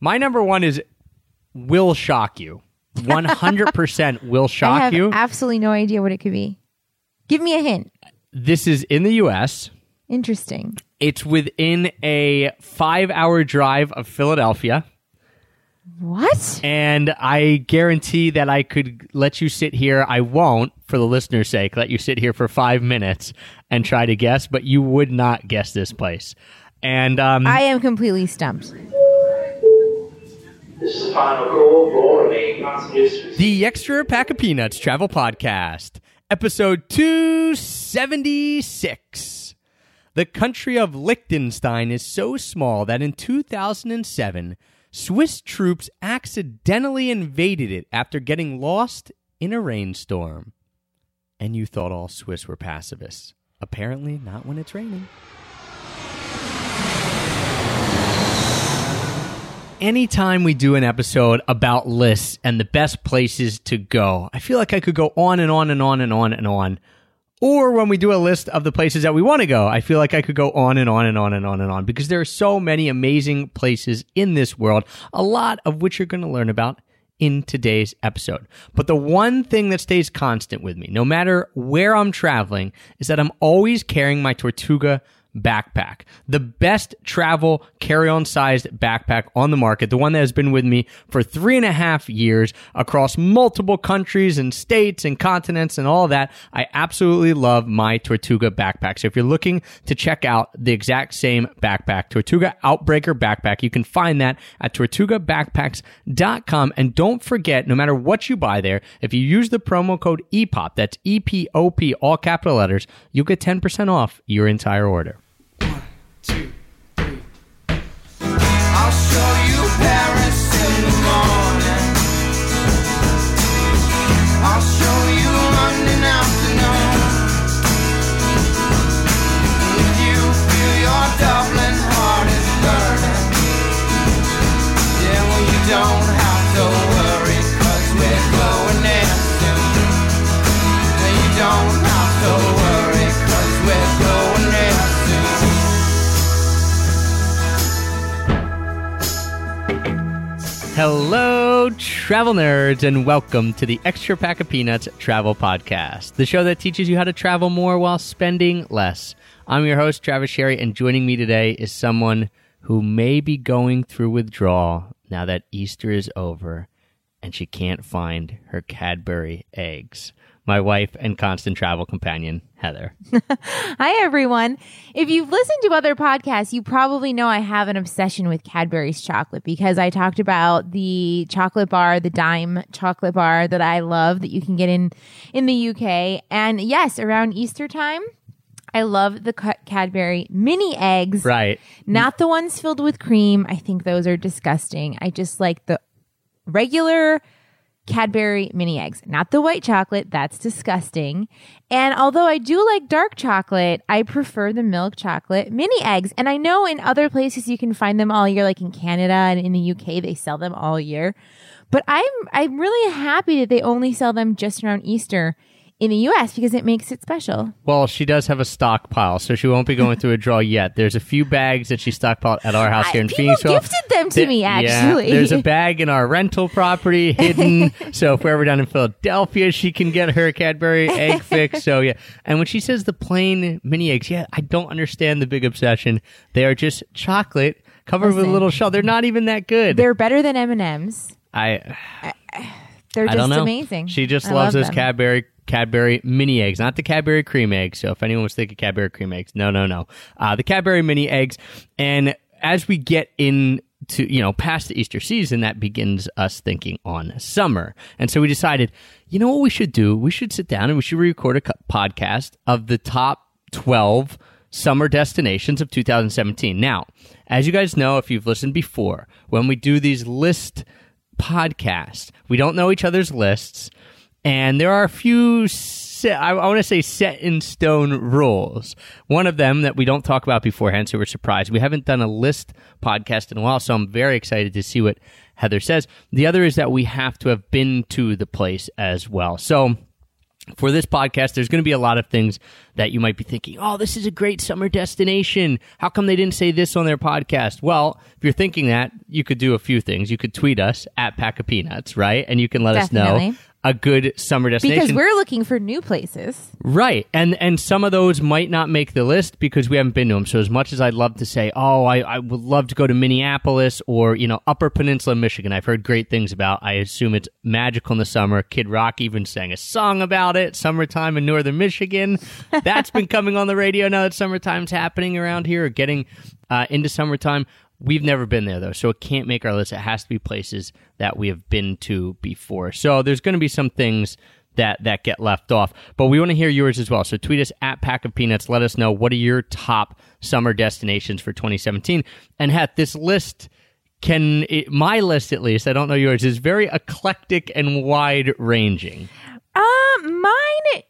My number one is will shock you. 100% will I shock have you. absolutely no idea what it could be. Give me a hint. this is in the U.S. Interesting. It's within a five hour drive of Philadelphia. What? And I guarantee that I could let you sit here. I won't, for the listener's sake, let you sit here for five minutes and try to guess, but you would not guess this place. And um, I am completely stumped. This is the final the Extra Pack of Peanuts Travel Podcast, episode 276. The country of Liechtenstein is so small that in 2007, Swiss troops accidentally invaded it after getting lost in a rainstorm. And you thought all Swiss were pacifists. Apparently, not when it's raining. Anytime we do an episode about lists and the best places to go, I feel like I could go on and on and on and on and on. Or when we do a list of the places that we want to go, I feel like I could go on and on and on and on and on because there are so many amazing places in this world, a lot of which you're going to learn about in today's episode. But the one thing that stays constant with me, no matter where I'm traveling, is that I'm always carrying my Tortuga backpack. The best travel carry on sized backpack on the market. The one that has been with me for three and a half years across multiple countries and states and continents and all that. I absolutely love my Tortuga backpack. So if you're looking to check out the exact same backpack, Tortuga Outbreaker backpack, you can find that at tortugabackpacks.com. And don't forget, no matter what you buy there, if you use the promo code EPOP, that's E P O P, all capital letters, you'll get 10% off your entire order. I'll show you travel nerds, and welcome to the Extra Pack of Peanuts Travel Podcast, the show that teaches you how to travel more while spending less. I'm your host, Travis Sherry, and joining me today is someone who may be going through withdrawal now that Easter is over and she can't find her Cadbury eggs. My wife and constant travel companion, Heather. Hi, everyone. If you've listened to other podcasts, you probably know I have an obsession with Cadbury's chocolate because I talked about the chocolate bar, the Daim chocolate bar that I love that you can get in in the UK. And yes, around Easter time, I love the Cadbury mini eggs. Right. Not the ones filled with cream. I think those are disgusting. I just like the regular Cadbury mini eggs, not the white chocolate. That's disgusting. And although I do like dark chocolate, I prefer the milk chocolate mini eggs. And I know in other places you can find them all year, like in Canada and in the UK, they sell them all year. But I'm I'm really happy that they only sell them just around Easter in the US because it makes it special. Well, she does have a stockpile, so she won't be going through a draw yet. There's a few bags that she stockpiled at our house here in People Phoenixville. gifted them to me, yeah, actually. there's a bag in our rental property hidden. so if we're ever down in Philadelphia, she can get her Cadbury egg fix. So yeah. And when she says the plain mini eggs, yeah, I don't understand the big obsession. They are just chocolate covered with a little shell. They're not even that good. They're better than M&Ms. I They're I just don't know. amazing. She just I loves love those them. Cadbury Cadbury mini eggs, not the Cadbury cream eggs. So if anyone was thinking Cadbury cream eggs, no, no, no. Uh, the Cadbury mini eggs. And as we get into you know past the Easter season, that begins us thinking on summer. And so we decided, you know what we should do? We should sit down and we should record a podcast of the top twelve summer destinations of 2017. Now, as you guys know, if you've listened before, when we do these list podcasts, we don't know each other's lists, and there are a few. I, I want to say set in stone rules. One of them that we don't talk about beforehand, so we're surprised. We haven't done a list podcast in a while, so I'm very excited to see what Heather says. The other is that we have to have been to the place as well. So for this podcast, there's going to be a lot of things that you might be thinking, oh, this is a great summer destination. How come they didn't say this on their podcast? Well, if you're thinking that, you could do a few things. You could tweet us at Pack of Peanuts, right? And you can let us know Definitely. A good summer destination. Because we're looking for new places. Right. And and some of those might not make the list because we haven't been to them. So as much as I'd love to say, oh, I, I would love to go to Minneapolis or, you know, Upper Peninsula, Michigan, I've heard great things about. I assume it's magical in the summer. Kid Rock even sang a song about it, Summertime in Northern Michigan. That's been coming on the radio now that summertime's happening around here or getting uh, into summertime. We've never been there though, so it can't make our list. It has to be places that we have been to before. So there's going to be some things that that get left off. But we want to hear yours as well. So tweet us at Pack of Peanuts. Let us know what are your top summer destinations for 2017. And Hat, this list can it, my list at least. I don't know yours is very eclectic and wide ranging. Uh, mine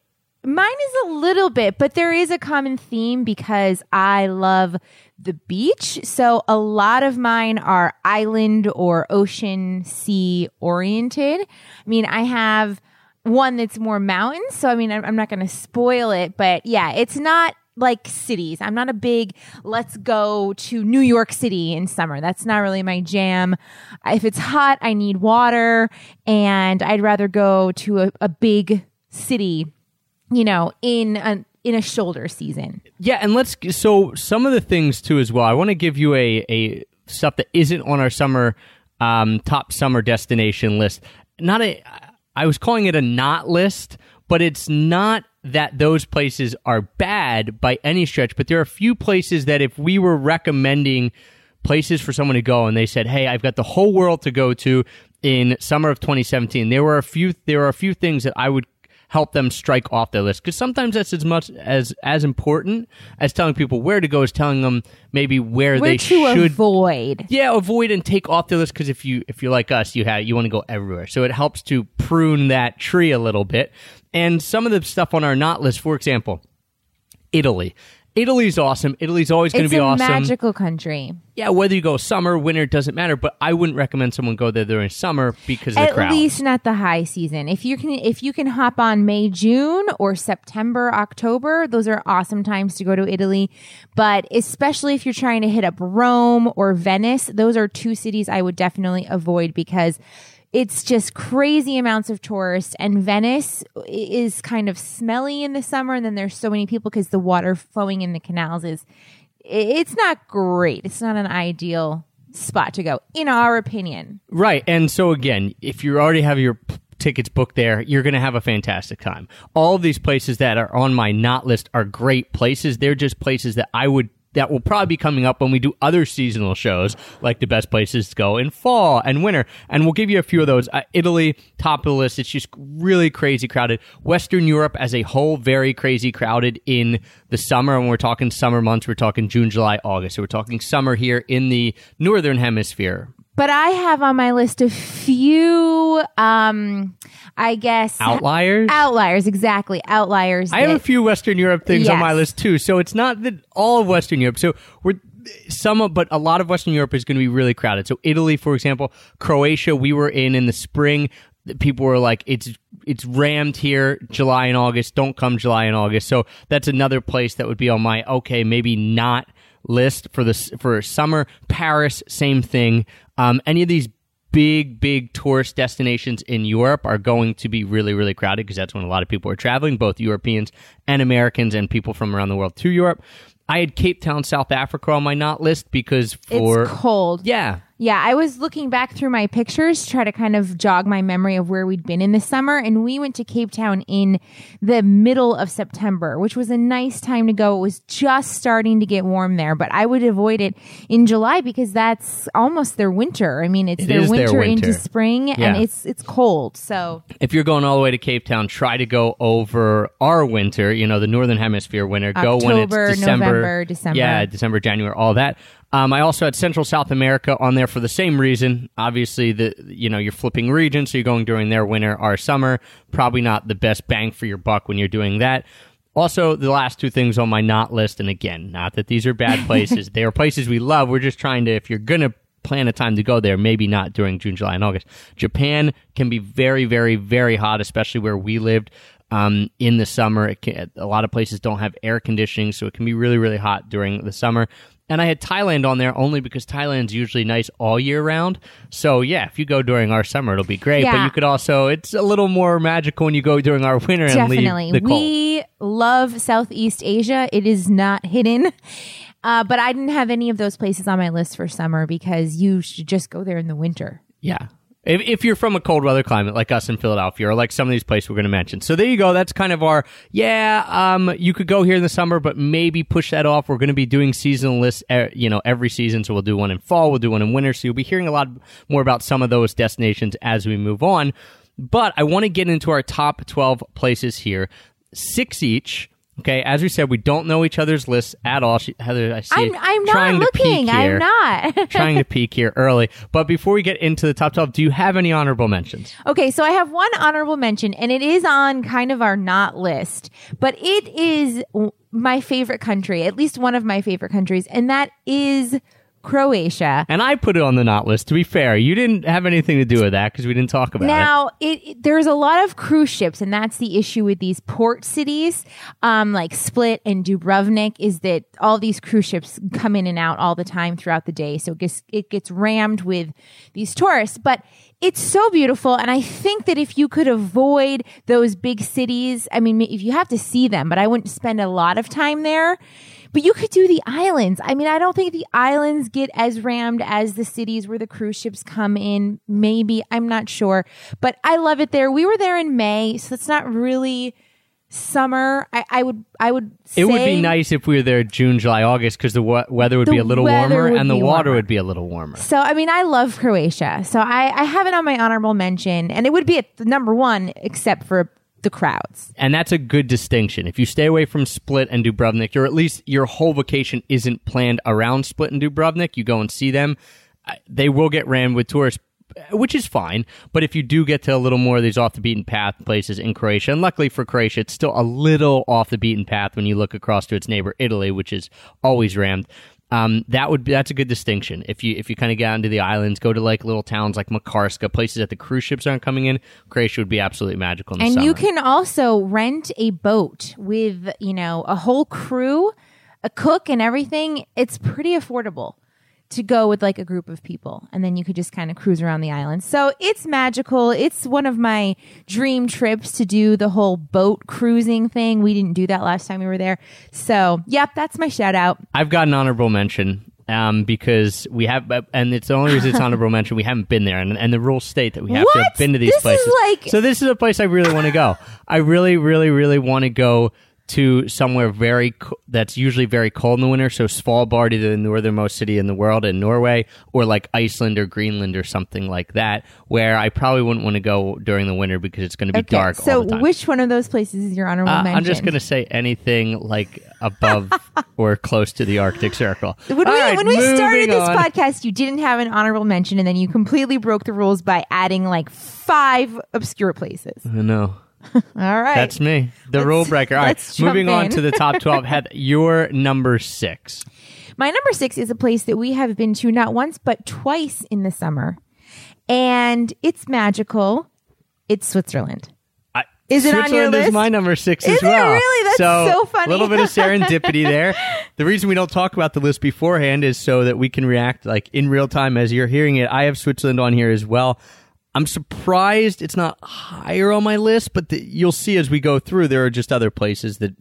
mine is a little bit, but there is a common theme because I love the beach. So a lot of mine are island or ocean sea oriented. I mean, I have one that's more mountains, so I mean, I'm not going to spoil it, but yeah, it's not like cities. I'm not a big let's go to New York City in summer. That's not really my jam. If it's hot, I need water and I'd rather go to a, a big city, you know, in a in a shoulder season. Yeah, and let's so some of the things too as well. I want to give you a a stuff that isn't on our summer um, top summer destination list. Not a I was calling it a not list, but it's not that those places are bad by any stretch, but there are a few places that if we were recommending places for someone to go and they said, "Hey, I've got the whole world to go to in summer of 2017." There were a few there are a few things that I would help them strike off their list. Because sometimes that's as much as as important as telling people where to go is telling them maybe where, Where they should avoid. yeah avoid and take off their list because if you if you're like us you have you want to go everywhere. So it helps to prune that tree a little bit. And some of the stuff on our not list for example italy italy's awesome italy's always going to be awesome. It's a magical country. yeah whether you go summer winter doesn't matter but i wouldn't recommend someone go there during summer because of the crowd. At crowd least not the high season. If you can if you can hop on May, June or September, October, those are awesome times to go to Italy. But especially if you're trying to hit up Rome or Venice, those are two cities I would definitely avoid because it's just crazy amounts of tourists and Venice is kind of smelly in the summer and then there's so many people because the water flowing in the canals is it's not great. It's not an ideal spot to go in our opinion. Right. And so again, if you already have your tickets booked there, you're going to have a fantastic time. All of these places that are on my not list are great places. They're just places that I would that will probably be coming up when we do other seasonal shows like the best places to go in fall and winter. And we'll give you a few of those. Uh, italy top of the list. It's just really crazy crowded. Western europe as a whole very crazy crowded in the summer. And we're talking summer months we're talking june july august. So we're talking summer here in the northern hemisphere But I have on my list a few, um, I guess outliers outliers. Exactly, outliers. I have a few Western Europe things on my list too. So it's not that all of Western Europe. So we're some of, but a lot of Western Europe is going to be really crowded. So Italy, for example, Croatia, we were in in the spring. People were like, it's it's rammed here, July and August. Don't come July and August. So that's another place that would be on my okay, maybe not list for this for summer. Paris, same thing. Um, any of these big, big tourist destinations in Europe are going to be really, really crowded because that's when a lot of people are traveling, both Europeans and Americans and people from around the world to Europe. I had Cape Town, South Africa on my not list because for it's cold. yeah, Yeah, I was looking back through my pictures to try to kind of jog my memory of where we'd been in the summer. And we went to Cape Town in the middle of September, which was a nice time to go. It was just starting to get warm there, but I would avoid it in July because that's almost their winter. I mean, it's It their is their winter, winter. into spring and it's it's cold. So if you're going all the way to Cape Town, try to go over our winter, you know, the northern hemisphere winter. go when October, it's December, November, December. Yeah, December, January, all that. Um, I also had Central South America on there for the same reason. Obviously, the you know you're flipping regions, so you're going during their winter, our summer. Probably not the best bang for your buck when you're doing that. Also, the last two things on my not list, and again, not that these are bad places. they are places we love. We're just trying to, if you're gonna plan a time to go there, maybe not during June, July, and August. Japan can be very, very, very hot, especially where we lived. um, in the summer. It can, a lot of places don't have air conditioning, so it can be really, really hot during the summer. And I had Thailand on there only because Thailand's usually nice all year round. So yeah, if you go during our summer, it'll be great. But you could also, it's a little more magical when you go during our winter and Definitely. leave the cold. We love Southeast Asia. It is not hidden. Uh, but I didn't have any of those places on my list for summer because you should just go there in the winter. Yeah. If, if you're from a cold weather climate like us in Philadelphia or like some of these places we're going to mention. So there you go. That's kind of our, yeah, um, you could go here in the summer, but maybe push that off. We're going to be doing seasonal lists, you know, every season. So we'll do one in fall, we'll do one in winter. So you'll be hearing a lot more about some of those destinations as we move on. But I want to get into our top 12 places here, six each. Okay, as we said, we don't know each other's lists at all. She, Heather, I see I'm, I'm not trying to looking. peek here I'm not. trying to peek here early. But before we get into the top 12, do you have any honorable mentions? Okay, so I have one honorable mention, and it is on kind of our not list, but it is my favorite country, at least one of my favorite countries, and that is Croatia. And I put it on the not list. To be fair, you didn't have anything to do with that because we didn't talk about it. Now, it, it- there's a lot of cruise ships, and that's the issue with these port cities, um, like Split and Dubrovnik, is that all these cruise ships come in and out all the time throughout the day, so it gets it gets rammed with these tourists. But it's so beautiful, and I think that if you could avoid those big cities, I mean, if you have to see them, but I wouldn't spend a lot of time there. But you could do the islands. I mean, I don't think the islands get as rammed as the cities where the cruise ships come in. Maybe, I'm not sure. But I love it there. We were there in May, so it's not really summer. I, I would, I would it would be nice if we were there June, July, August because the we- weather would The be a little warmer and the water warmer. would be a little warmer. So, I mean, I love Croatia. So I, I have it on my honorable mention, and it would be at the number one, except for the crowds. And that's a good distinction. If you stay away from Split and Dubrovnik, or at least your whole vacation isn't planned around Split and Dubrovnik, you go and see them, uh, they will get rammed with tourists, which is fine. But if you do get to a little more of these off the beaten path places in Croatia, and luckily for Croatia, it's still a little off the beaten path when you look across to its neighbor Italy, which is always rammed. Um, that would be that's a good distinction. If you if you kind of get onto the islands, go to like little towns like Makarska, places that the cruise ships aren't coming in, Croatia would be absolutely magical in And summer. you can also rent a boat with, you know, a whole crew, a cook and everything. It's pretty affordable to go with like a group of people. And then you could just kind of cruise around the island. So it's magical. It's one of my dream trips to do the whole boat cruising thing. We didn't do that last time we were there. So, yep, that's my shout out. I've got an honorable mention um, because we have, and it's the only reason it's honorable mention. We haven't been there, and, and the rules state that we have to have been to these This is places. like- so this is a place I really want to go. I really, really, really want to go to somewhere very co- that's usually very cold in the winter. So Svalbard, the northernmost city in the world in Norway, or like Iceland or Greenland or something like that, where I probably wouldn't want to go during the winter because it's going to be Okay. dark so all the time. which one of those places is your honorable Uh, mention? I'm just going to say anything like above or close to the Arctic Circle. When we, right, when we started this on. podcast, you didn't have an honorable mention, and then you completely broke the rules by adding like five obscure places. I know. All right. That's me, the rule breaker. All right, moving on to the top 12. Had your number six. My number six is a place that we have been to not once, but twice in the summer. And it's magical. It's Switzerland. I, Is it on your Switzerland is list? my number six Is as it well. really? That's so funny. A little bit of serendipity there. The reason we don't talk about the list beforehand is so that we can react like in real time as you're hearing it. I have Switzerland on here as well. I'm surprised it's not higher on my list, but the, you'll see as we go through, there are just other places that,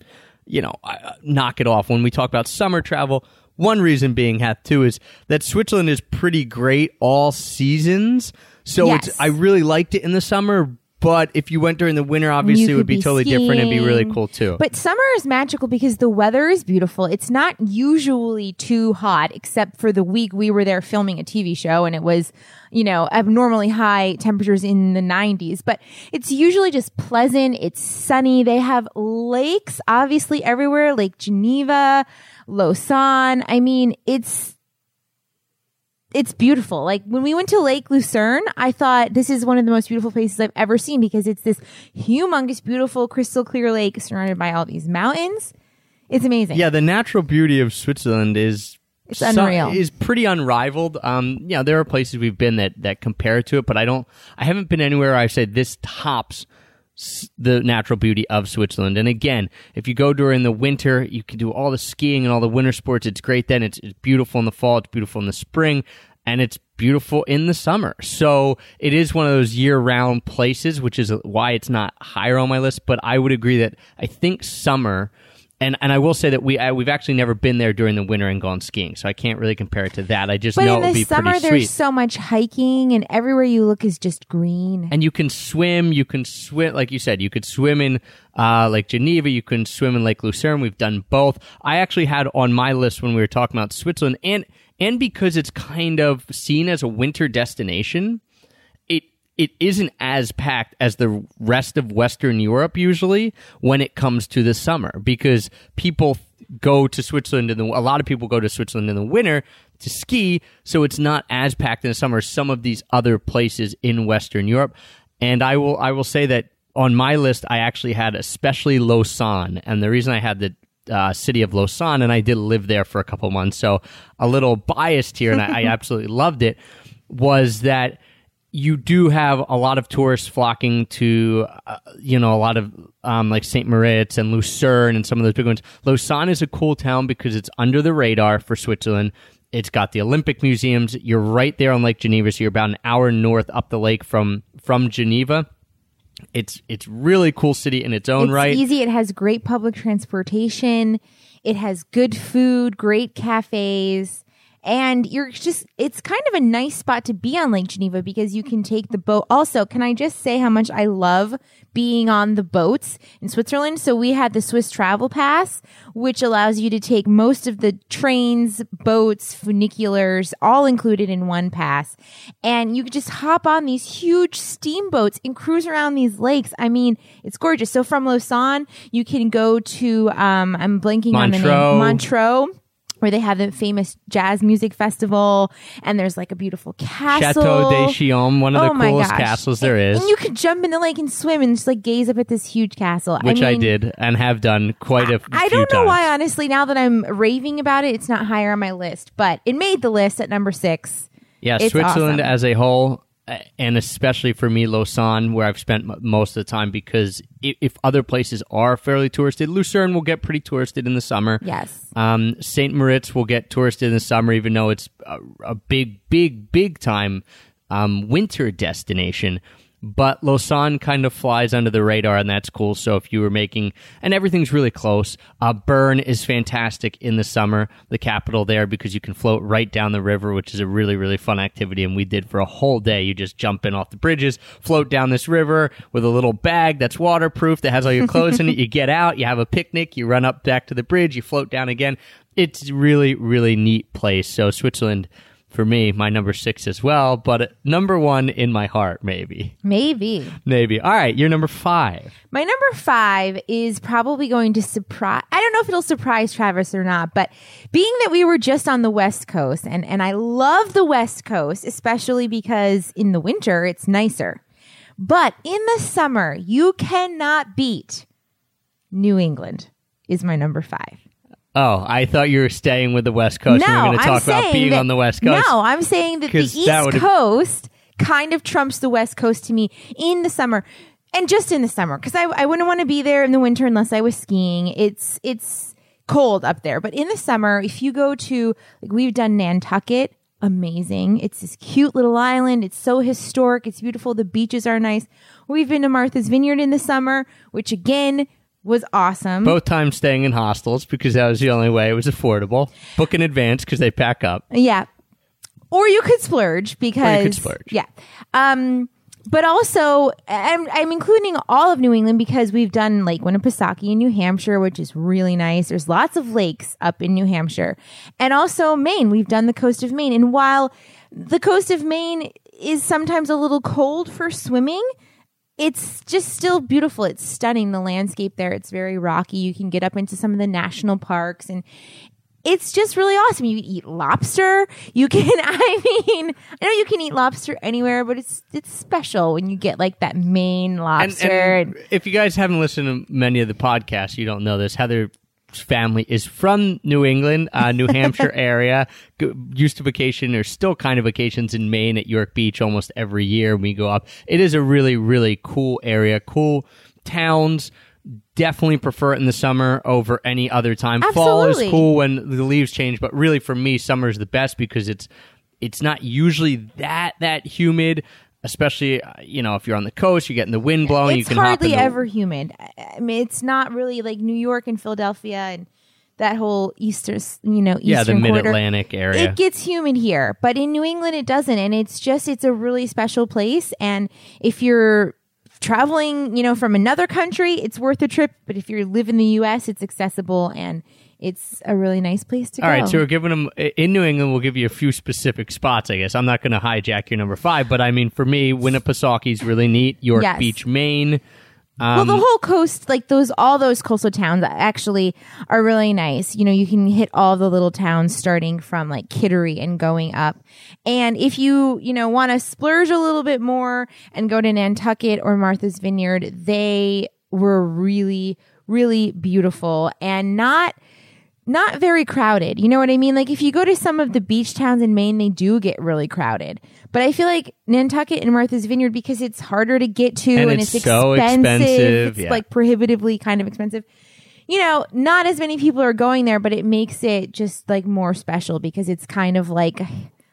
you know, uh, knock it off. When we talk about summer travel, one reason being, Hath, too, is that Switzerland is pretty great all seasons. So Yes. it's, I really liked it in the summer, but if you went during the winter, obviously it would be, be totally different and be really cool too. But summer is magical because the weather is beautiful. It's not usually too hot, except for the week we were there filming a TV show and it was, you know, abnormally high temperatures in the 90s. But it's usually just pleasant. It's sunny. They have lakes, obviously, everywhere Lake Geneva, Lausanne. I mean, it's it's beautiful. Like when we went to Lake Lucerne, I thought this is one of the most beautiful places I've ever seen because it's this humongous, beautiful, crystal clear lake surrounded by all these mountains. It's amazing. yeah, the natural beauty of Switzerland is It's unreal. is pretty unrivaled. Um, you know, there are places we've been that that compare to it, but I don't. I haven't been anywhere. I say this tops the natural beauty of Switzerland. And again, if you go during the winter, you can do all the skiing and all the winter sports. It's great then. It's, it's beautiful in the fall. It's beautiful in the spring. And it's beautiful in the summer. So it is one of those year round places, which is why it's not higher on my list. But I would agree that I think summer and and I will say that we I, we've actually never been there during the winter and gone skiing, so I can't really compare it to that. I just But know it would the be summer, pretty there's sweet. so much hiking, and everywhere you look is just green. and you can swim. You can swim, like you said, you could swim in uh, Lake Geneva. You can swim in Lake Lucerne. We've done both. I actually had on my list when we were talking about Switzerland, and and because it's kind of seen as a winter destination, it isn't as packed as the rest of Western Europe usually when it comes to the summer because people go to Switzerland in the a lot of people go to Switzerland in the winter to ski so it's not as packed in the summer as some of these other places in Western Europe and I will I will say that on my list I actually had especially Lausanne and the reason I had the uh, city of Lausanne, and I did live there for a couple months, so a little biased here, and I, I absolutely loved it. Was that you do have a lot of tourists flocking to, uh, you know, a lot of um, like St. Moritz and Lucerne and some of those big ones. Lausanne is a cool town because it's under the radar for Switzerland. It's got the Olympic museums. You're right there on Lake Geneva, so you're about an hour north up the lake from from Geneva. It's it's really cool city in its own it's right. easy. It has great public transportation. It has good food, great cafes. And you're just, it's kind of a nice spot to be on Lake Geneva because you can take the boat. Also, can I just say how much I love being on the boats in Switzerland? So we had the Swiss Travel Pass, which allows you to take most of the trains, boats, funiculars, all included in one pass. And you could just hop on these huge steamboats and cruise around these lakes. I mean, it's gorgeous. So from Lausanne, you can go to, um, I'm blanking on the name, Montreux. Where they have the famous jazz music festival, and there's like a beautiful castle. Chateau de Chillon, one of the Oh my coolest gosh. castles there and, is, And you could jump in the lake and swim and just like gaze up at this huge castle. which I, mean, did and have done quite a I few I don't know times. why, honestly, now that I'm raving about it, it's not higher on my list, but it made the list at number six. Yeah, It's Switzerland awesome. as a whole, and especially for me, Lausanne, where I've spent most of the time, because if, other places are fairly touristed, Lucerne will get pretty touristed in the summer. Yes. Um, St. Moritz will get touristed in the summer, even though it's a, a big, big, big time um, winter destination. But Lausanne kind of flies under the radar, and that's cool. So if you were making, and everything's really close. Uh, Bern is fantastic in the summer, the capital there, because you can float right down the river, which is a really, really fun activity. And we did for a whole day. You just jump in off the bridges, float down this river with a little bag that's waterproof that has all your clothes in it. You get out, you have a picnic, you run up back to the bridge, you float down again. It's really, really neat place. So Switzerland, for me, my number six as well, but number one in my heart, maybe. Maybe. Maybe. All right, you're number five. My number five is probably going to surprise. I don't know if it'll surprise Travis or not, but being that we were just on the West Coast, and and I love the West Coast, especially because in the winter it's nicer, but in the summer you cannot beat New England. Is my number five. Oh, I thought you were staying with the West Coast. no, and we were going to talk about being that- on the West Coast. No, I'm saying that the East that Coast kind of trumps the West Coast to me in the summer. And just in the summer, because I, I wouldn't want to be there in the winter unless I was skiing. It's it's cold up there. But in the summer, if you go to like we've done Nantucket, amazing. It's this cute little island. It's so historic. It's beautiful. The beaches are nice. We've been to Martha's Vineyard in the summer, which again was awesome. Both times staying in hostels because that was the only way it was affordable. Book in advance because they pack up. Yeah. Or you could splurge because splurge. Yeah. Um but also I'm I'm including all of New England because we've done Lake Winnipesaukee in New Hampshire, which is really nice. There's lots of lakes up in New Hampshire. And also Maine. We've done the coast of Maine. And while the coast of Maine is sometimes a little cold for swimming, it's just still beautiful. It's stunning. The landscape there. It's very rocky. You can get up into some of the national parks and it's just really awesome. You eat lobster. You can, I mean, I know you can eat lobster anywhere, but it's it's special when you get like that Maine And, lobster. and if you guys haven't listened to many of the podcasts, you don't know this. Family is from New England, uh, New Hampshire area. Go, used to vacation or still kind of vacations in Maine at York Beach almost every year. We go up. It is a really, really cool area. Cool towns definitely prefer it in the summer over any other time. Fall is cool when the leaves change, but really for me, summer is the best because it's it's not usually that that humid. Especially, uh, you know, if you're on the coast, you're getting the wind blowing. you it's can hardly the, ever humid. I- mean, it's not really like New York and Philadelphia and that whole Easter, you know, yeah, the Mid Atlantic area. It gets humid here, but in New England it doesn't, and it's just it's a really special place. And if you're traveling, you know, from another country, it's worth a trip. But if you live in the U.S., it's accessible and it's a really nice place to All go. All right, so we're giving them in New England. We'll give you a few specific spots. I guess I'm not going to hijack your number five, but I mean, for me, Winnipesaukee is really neat. York Yes. Beach, Maine. well, Um, the whole coast, like those, all those coastal towns actually are really nice. You know, you can hit all the little towns starting from like Kittery and going up. And if you, you know, want to splurge a little bit more and go to Nantucket or Martha's Vineyard, they were really, really beautiful and not, not very crowded. You know what I mean? Like if you go to some of the beach towns in Maine, they do get really crowded. But I feel like Nantucket and Martha's Vineyard because it's harder to get to And and, it's it's, so expensive, It's yeah. like prohibitively kind of expensive. You know, not as many people are going there, but it makes it just like more special because it's kind of like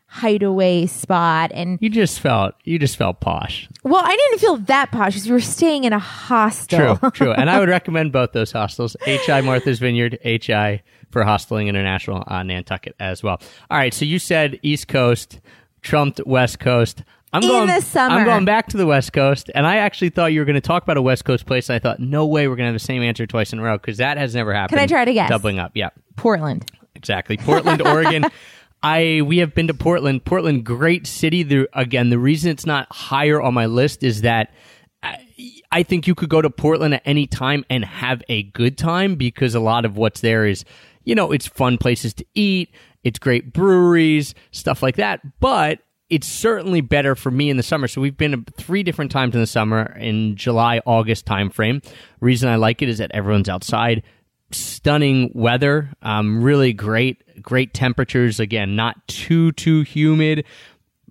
hideaway spot. And you just felt you just felt posh. well, I didn't feel that posh because we were staying in a hostel. True, true. And I would recommend both those hostels: HI Martha's Vineyard, HI for Hosteling International on Nantucket as well. All right, so you said East Coast, trumped West Coast. I'm In going. the summer. I'm going back to the West Coast, and I actually thought you were going to talk about a West Coast place. And I thought, no way, we're going to have the same answer twice in a row because that has never happened. Can I try to guess? Doubling up, yeah. Portland. Exactly. Portland, Oregon. I we have been to Portland. Portland, great city. The, again, the reason it's not higher on my list is that I, I think you could go to Portland at any time and have a good time because a lot of what's there is, you know, it's fun places to eat, it's great breweries, stuff like that. But it's certainly better for me in the summer. So we've been three different times in the summer in July, August timeframe. Reason I like it is that everyone's outside stunning weather um, really great great temperatures again not too too humid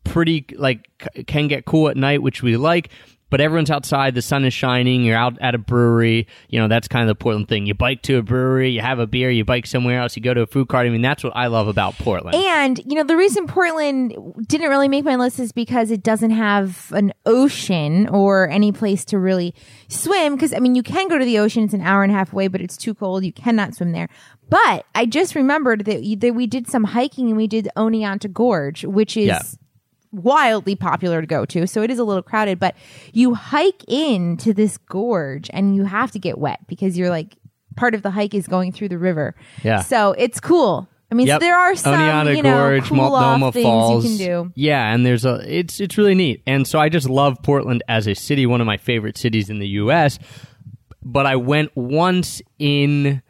pretty like c- can get cool at night which we like but everyone's outside the sun is shining you're out at a brewery you know that's kind of the portland thing you bike to a brewery you have a beer you bike somewhere else you go to a food cart i mean that's what i love about portland And, you know, the reason Portland didn't really make my list is because it doesn't have an ocean or any place to really swim. Because, I mean, you can go to the ocean, it's an hour and a half away, but it's too cold. You cannot swim there. But I just remembered that, that we did some hiking and we did Oneonta Gorge, which is. Yeah. Wildly popular to go to, so it is a little crowded. But you hike into this gorge, and you have to get wet because you're like part of the hike is going through the river. Yeah. so it's cool. I mean, Yep. there are some Oneonta you know Gorge, cool Multnomah off things Falls. you can do. Yeah, and there's a it's it's really neat. And so I just love Portland as a city, one of my favorite cities in the US. But I went once in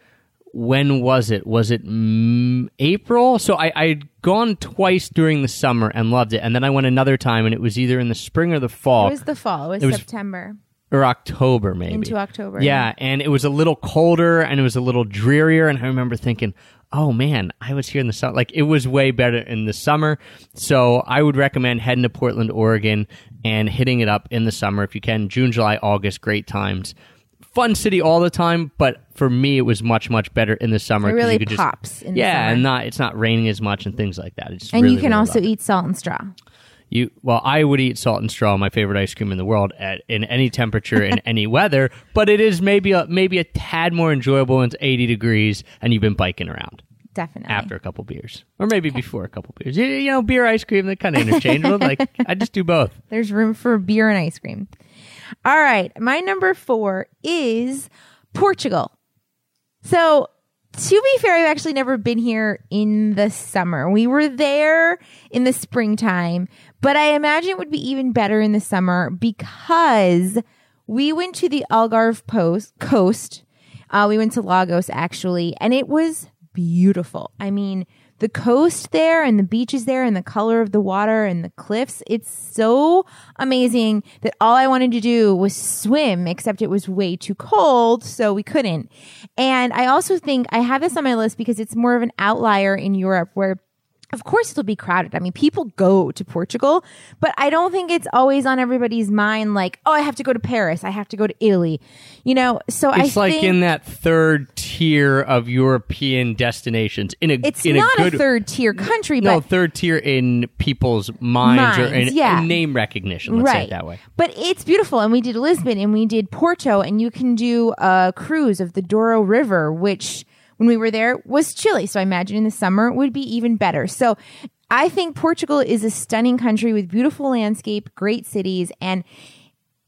when was it? Was it mm, April? So I I'd gone twice during the summer and loved it. And then I went another time and it was either in the spring or the fall It was the fall. It was, It was- September or October maybe. into October. Yeah, and it was a little colder and it was a little drearier. And I remember thinking, oh man, I was here in the summer. Like it was way better in the summer. So I would recommend heading to Portland, Oregon and hitting it up in the summer if you can. June, July, August, great times. Fun city all the time, but for me, it was much, much better in the summer. It 'cause really you could just- pops in the yeah, summer. and not it's not raining as much and things like that. It's and really, you can really also lovely. eat salt and straw. You well, I would eat salt and straw, my favorite ice cream in the world, at in any temperature in any weather. But it is maybe a maybe a tad more enjoyable when it's eighty degrees and you've been biking around Definitely. after a couple beers, or maybe before a couple beers. You, you know, beer, ice cream, they're kind of interchangeable. like I just do both. There's room for beer and ice cream. All right. My number four is Portugal. So, to be fair, I've actually never been here in the summer. We were there in the springtime, but I imagine it would be even better in the summer because we went to the Algarve post, coast. Uh, we went to Lagos actually, and it was beautiful. I mean, the coast there and the beaches there and the color of the water and the cliffs, it's so amazing that all I wanted to do was swim, except it was way too cold, so we couldn't. And I also think I have this on my list because it's more of an outlier in Europe where of course it'll be crowded. I mean, people go to Portugal, but I don't think it's always on everybody's mind like, oh, I have to go to Paris, I have to go to Italy. You know, so I It's like in that third tier of European destinations. In a it's in not a a, third tier country, no but third tier in people's minds, or in, yeah. in name recognition. Let's say it that way. But it's beautiful. And we did Lisbon and we did Porto, and you can do a cruise of the Douro River, which when we were there was chilly. So I imagine in the summer it would be even better. So I think Portugal is a stunning country with beautiful landscape, great cities, and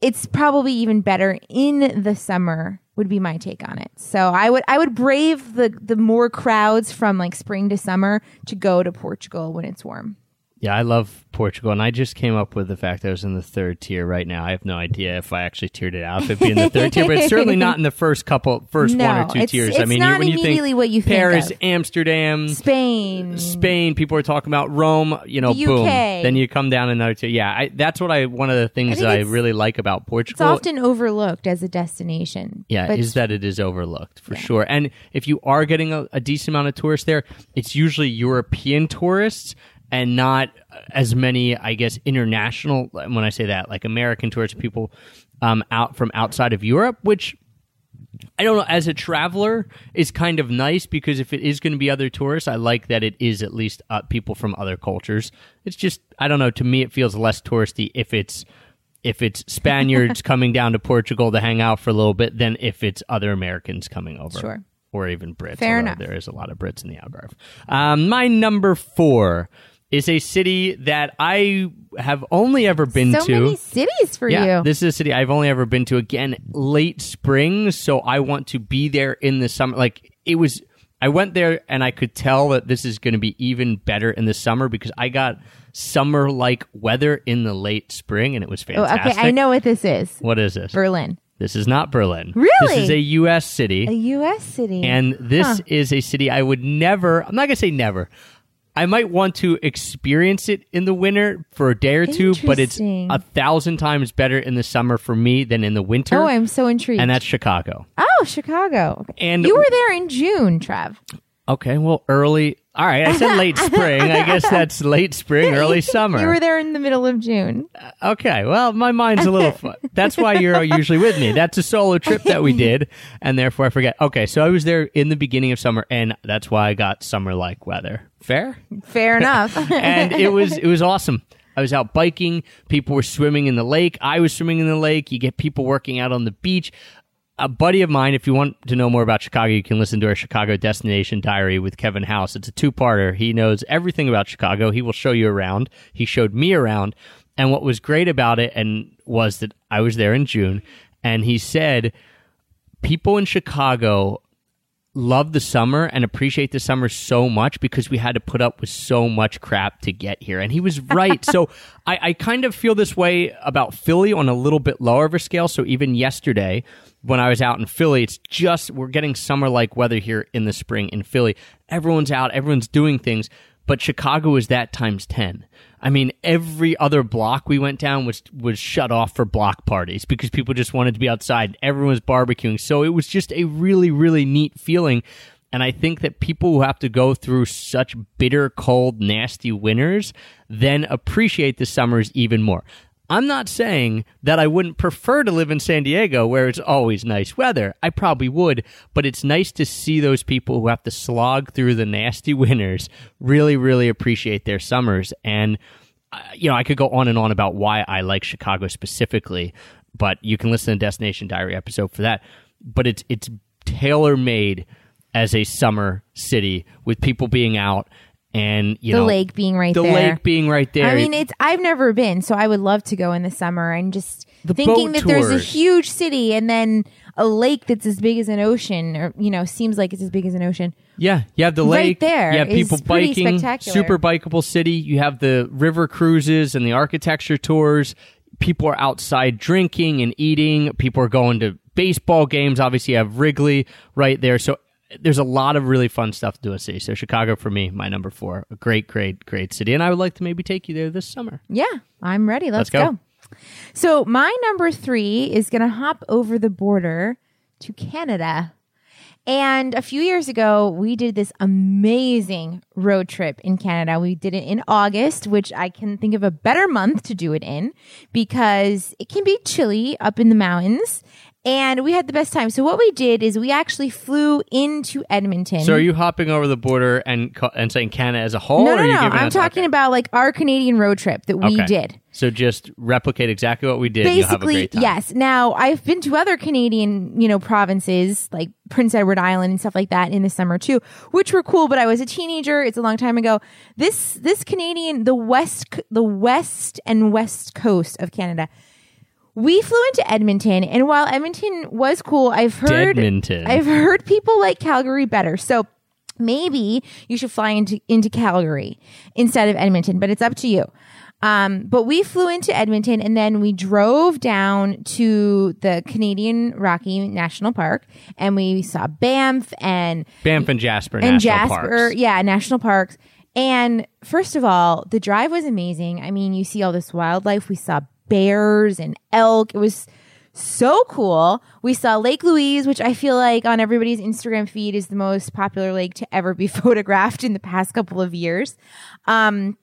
it's probably even better in the summer would be my take on it. So I would I would brave the the more crowds from like spring to summer to go to Portugal when it's warm. Yeah, I love Portugal, and I just came up with the fact that I was in the third tier right now. I have no idea if I actually tiered it out, if it'd be in the third tier, but it's certainly not in the first couple, first one or two it's- tiers. I mean, not you, when you think what you think Paris, of. Amsterdam, Spain. Spain, people are talking about Rome. You know, The boom. UK. Then you come down another tier. Yeah, I, that's what I. One of the things think that I really like about It's Portugal. often overlooked as a destination. Yeah, is that it is overlooked for sure. And if you are getting a, a decent amount of tourists there, it's usually European tourists and not as many, I guess, international. When I say that, like American tourists, people um, out from outside of Europe, which I don't know. As a traveler, is kind of nice because if it is going to be other tourists, I like that it is at least uh, people from other cultures. It's just I don't know. To me, it feels less touristy if it's if it's Spaniards coming down to Portugal to hang out for a little bit than if it's other Americans coming over. Sure. Or even Brits. Fair enough. There is a lot of Brits in the Algarve. Um, my number four is a city that I have only ever been so to. many cities for Yeah, you. this is a city I've only ever been to. Again, late spring, so I want to be there in the summer. Like it was, I went there and I could tell that this is going to be even better in the summer because I got summer-like weather in the late spring, and it was oh, fantastic. okay, I know what this is. what is this. Berlin, This is not Berlin. Really? This is a U.S. city. a U.S. city. And this Huh. is a city I would never, I'm not going to say never. I might want to experience it in the winter for a day or two, but it's a thousand times better in the summer for me than in the winter. oh, I'm so intrigued. and that's Chicago. oh, Chicago. And- you were there in June, Trev. Okay, well, early. All right, I said late spring. I guess that's late spring, early summer. You were there in the middle of June. Uh, okay, well, my mind's a little. Fu- that's why you're usually with me. That's a solo trip that we did, and therefore I forget. Okay, so I was there in the beginning of summer, and that's why I got summer-like weather. Fair. Fair enough. and it was it was awesome. I was out biking. People were swimming in the lake. I was swimming in the lake. You get people working out on the beach. A buddy of mine, if you want to know more about Chicago, you can listen to our Chicago Destination Diary with Kevin House. It's a two parter. He knows everything about Chicago. He will show you around. He showed me around. And what was great about it and was that I was there in June and he said people in Chicago love the summer and appreciate the summer so much because we had to put up with so much crap to get here. And he was right. so I, I kind of feel this way about Philly on a little bit lower of a scale. So even yesterday, when I was out in Philly, it's just we're getting summer like weather here in the spring in Philly. Everyone's out, everyone's doing things. But Chicago is that times 10. I mean, every other block we went down was was shut off for block parties because people just wanted to be outside. Everyone was barbecuing. So it was just a really, really neat feeling. And I think that people who have to go through such bitter, cold, nasty winters then appreciate the summers even more. I'm not saying that I wouldn't prefer to live in San Diego where it's always nice weather. I probably would, but it's nice to see those people who have to slog through the nasty winters really, really appreciate their summers. And, uh, you know, I could go on and on about why I like Chicago specifically, but you can listen to the Destination Diary episode for that. But it's, it's tailor made as a summer city with people being out and, you the know, lake being right there. the there. lake being right there. I mean, it's I've never been, so I would love to go in the summer and just The thinking that there's a huge city and then a lake that's as big as an ocean, or you know, seems like it's as big as an ocean. Yeah, you have the lake Right there You have people biking, spectacular. super bikeable city. You have the river cruises and the architecture tours. People are outside drinking and eating. People are going to baseball games. Obviously, you have Wrigley right there. So there's a lot of really fun stuff to do in city. So Chicago for me, my number four, a great, great, great city, and I would like to maybe take you there this summer. Yeah, I'm ready. Let's, Let's go. go. So my number three is going to hop over the border to Canada. And a few years ago, we did this amazing road trip in Canada. We did it in August, which I can think of a better month to do it in because it can be chilly up in the mountains. And we had the best time. So what we did is we actually flew into Edmonton. So are you hopping over the border and and saying Canada as a whole? no, no, no. I'm talking okay. about like our Canadian road trip that we Okay. did. So just replicate exactly what we did. and you'll have a Basically, great time. yes. Now, I've been to other Canadian, you know, provinces like Prince Edward Island and stuff like that in the summer too, which were cool. But I was a teenager; it's a long time ago. This this Canadian, the west, the west and west coast of Canada. We flew into Edmonton, and while Edmonton was cool, I've heard Deadmonton. I've heard people like Calgary better. So maybe you should fly into into Calgary instead of Edmonton, but it's up to you. Um, but we flew into Edmonton and then we drove down to the Canadian Rocky National Park and we saw Banff and Banff and Jasper and National Jasper, Parks. yeah, national parks. And first of all, the drive was amazing. I mean, you see all this wildlife. We saw bears and elk. It was so cool. We saw Lake Louise, which I feel like on everybody's Instagram feed is the most popular lake to ever be photographed in the past couple of years. Um,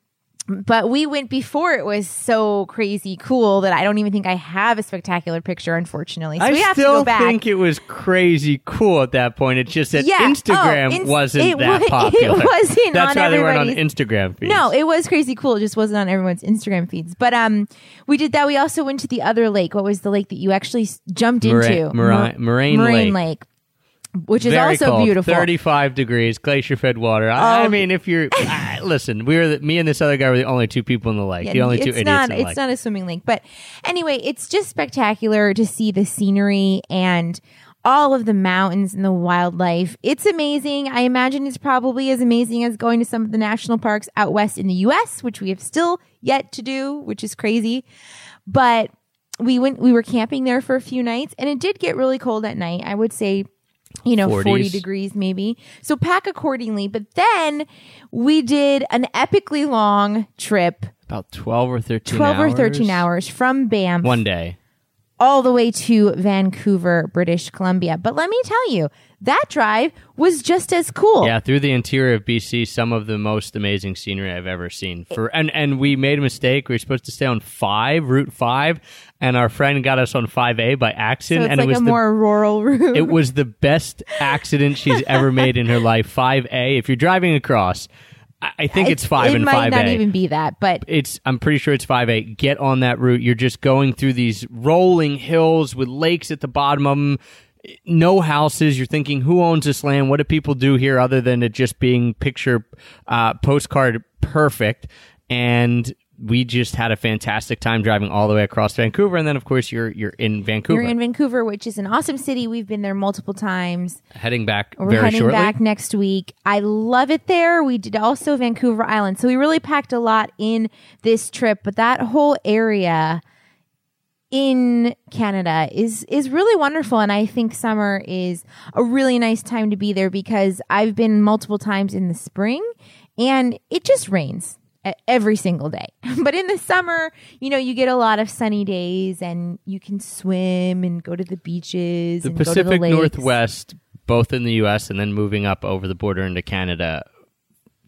but we went before it was so crazy cool that I don't even think I have a spectacular picture, unfortunately. So I we have to still go back. think it was crazy cool at that point. It's just that Yeah. Instagram Oh, ins- wasn't it that wa- it popular. wasn't That's on why they weren't on Instagram feeds. No, it was crazy cool. It just wasn't on everyone's Instagram feeds. But um, we did that. We also went to the other lake. What was the lake that you actually jumped into? Mora- Moraine Moraine Lake. Lake, which is Very also cold, beautiful. 35 degrees, glacier fed water. I, I Oh. mean, if you're, listen, we were the, me and this other guy were the only two people in the lake, the only two it's idiots not. It's lake. not a swimming lake, but anyway, it's just spectacular to see the scenery and all of the mountains and the wildlife. It's amazing. I imagine it's probably as amazing as going to some of the national parks out west in the U.S., which we have still yet to do, which is crazy. But we went. We were camping there for a few nights, and it did get really cold at night. I would say you know, 40s. 40 degrees maybe. So pack accordingly. But then we did an epically long trip, About 12 or 13 12 hours. or 13 hours from Banff One day. All the way to Vancouver, British Columbia. But let me tell you, that drive was just as cool. Yeah, through the interior of BC, some of the most amazing scenery I've ever seen. For and and we made a mistake. We were supposed to stay on five, Route Five, and our friend got us on five A by So accident, it's and like it was a the more rural route. it was the best accident she's ever made in her life. Five A. If you're driving across, I, think it's five It and might not even be that, but it's I'm pretty sure it's 5A. Get on that route. You're just going through these rolling hills with lakes at the bottom of them. No houses. You're thinking, who owns this land? What do people do here other than it just being picture uh, postcard perfect? And we just had a fantastic time driving all the way across Vancouver. And then, of course, you're you're in Vancouver, you're in Vancouver, which is an awesome city. We've been there multiple times. heading back We're very heading shortly. back next week. I love it there. We did also Vancouver Island. So we really packed a lot in this trip, but that whole area in Canada is is really wonderful and I think summer is a really nice time to be there because I've been multiple times in the spring and it just rains every single day. But in the summer, you know, you get a lot of sunny days and you can swim and go to the beaches the and go to Pacific the. Northwest, both in the U.S. and then moving up over the border into Canada,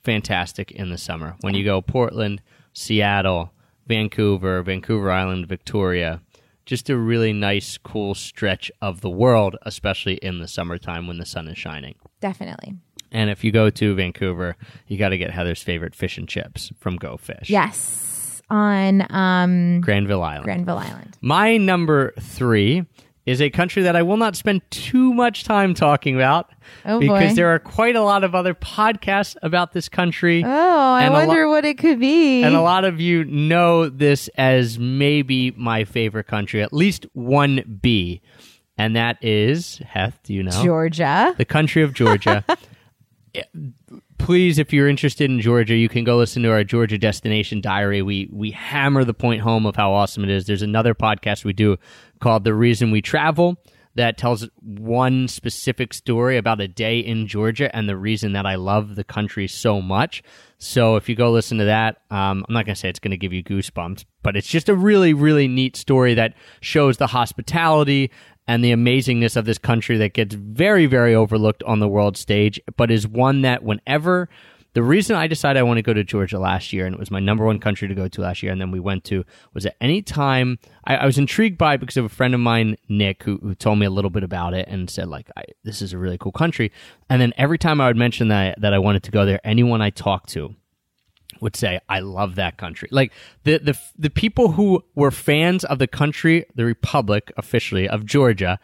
fantastic in the summer. When you go Portland, Seattle, Vancouver, Vancouver Island, Victoria, just a really nice, cool stretch of the world, especially in the summertime when the sun is shining. Definitely. And if you go to Vancouver, you got to get Heather's favorite fish and chips from Go Fish. Yes, on um, Granville Island. Granville Island. My number three is a country that I will not spend too much time talking about Oh, because boy. there are quite a lot of other podcasts about this country. Oh, I a lo- wonder what it could be. And a lot of you know this as maybe my favorite country, at least one B. And that is, Heth, do you know? Georgia. the country of Georgia. Please, if you're interested in Georgia, you can go listen to our Georgia Destination Diary. We we hammer the point home of how awesome it is. There's another podcast we do called The Reason We Travel that tells one specific story about a day in Georgia and the reason that I love the country so much. So if you go listen to that, um, I'm not going to say it's going to give you goosebumps, but it's just a really, really neat story that shows the hospitality and the amazingness of this country that gets very, very overlooked on the world stage, but is one that whenever the reason I decided I want to go to Georgia last year, and it was my number one country to go to last year, and then we went to, was at any time I, I was intrigued by it because of a friend of mine, Nick, who, who told me a little bit about it and said like, "This is a really cool country." And then every time I would mention that that I wanted to go there, anyone I talked to would say, "I love that country." Like the the the people who were fans of the country, the Republic officially of Georgia,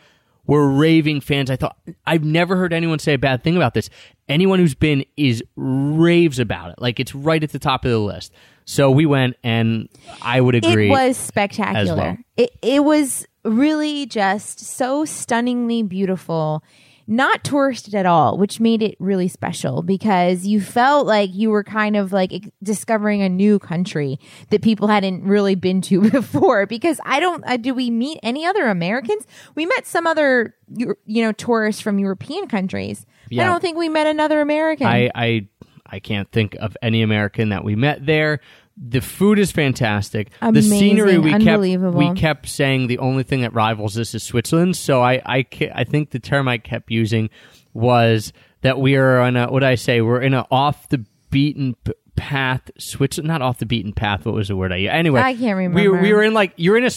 were raving fans. I thought I've never heard anyone say a bad thing about this. Anyone who's been is raves about it. Like it's right at the top of the list. So we went, and I would agree. It was spectacular. well. It it was really just so stunningly beautiful. Not touristed at all, which made it really special because you felt like you were kind of like discovering a new country that people hadn't really been to before. Because I don't, uh, do we meet any other Americans? We met some other, you know, tourists from European countries. I don't think we met another American. I, I I can't think of any American that we met there. The food is fantastic. the scenery we kept we kept saying the only thing that rivals this is Switzerland. So I I I think the term I kept using was that we are on a what I say we're in a off the beaten path Switzerland not off the beaten path what was the word I used? anyway I can't remember. we were in like you're in a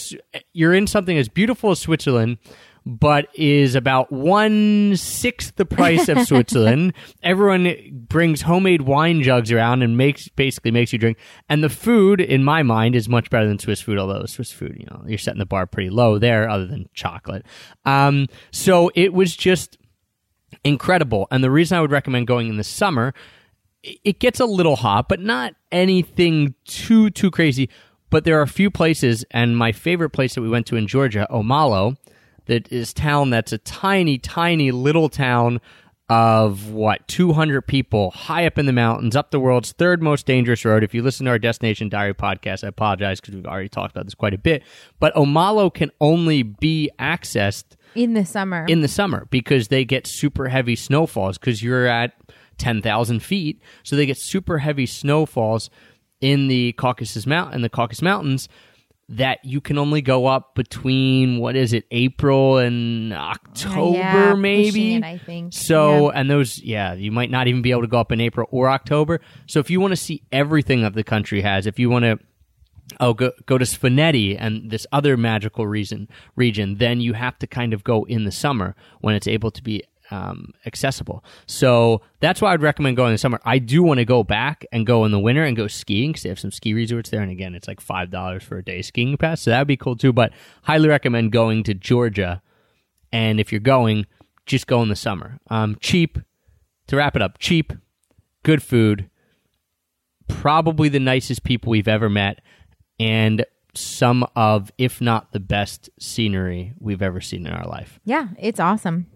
you're in something as beautiful as Switzerland but is about one sixth the price of Switzerland. Everyone brings homemade wine jugs around and makes basically makes you drink. And the food, in my mind, is much better than Swiss food. Although Swiss food, you know, you're setting the bar pretty low there, other than chocolate. Um, so it was just incredible. And the reason I would recommend going in the summer, it gets a little hot, but not anything too too crazy. But there are a few places, and my favorite place that we went to in Georgia, Omalo, that is town that's a tiny, tiny little town of what 200 people high up in the mountains up the world's third most dangerous road if you listen to our destination diary podcast i apologize because we've already talked about this quite a bit but omalo can only be accessed in the summer. in the summer because they get super heavy snowfalls because you're at 10,000 feet. So they get super heavy snowfalls in the Caucasus Mount in the Caucasus Mountains that you can only go up between what is it April and October yeah, maybe it, I think. so Yeah. and those yeah you might not even be able to go up in April or October so if you want to see everything that the country has if you want to oh go go to Svaneti and this other magical reason region, then you have to kind of go in the summer when it's able to be um, accessible. So that's why I'd recommend going in the summer. I do want to go back and go in the winter and go skiing because they have some ski resorts there. And again, it's like five dollars for a day skiing pass, so that would be cool too. But highly recommend going to Georgia. And if you're going, just go in the summer. Um, cheap. To wrap it up, cheap, good food, probably the nicest people we've ever met and some of if not the best scenery we've ever seen in our life yeah, it's awesome.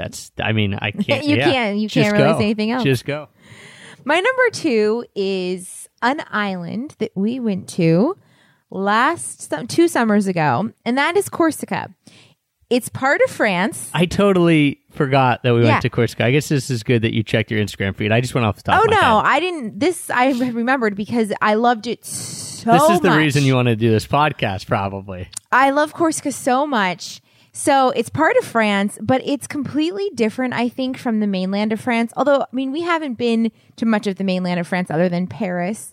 That's i mean i can't You yeah. can't- you Just can't really go. say anything else. just go My number two is an island that we went to last two summers ago, and that is Corsica. It's part of France. i totally forgot that we Yeah. went to corsica i guess this is good that you checked your instagram feed i just went off the top Oh of my no, head. I didn't. This I remembered because I loved it so. this is the much. reason you want to do this podcast probably I love Corsica so much. So it's part of France, but it's completely different, I think, from the mainland of France. Although, I mean, we haven't been to much of the mainland of France other than Paris.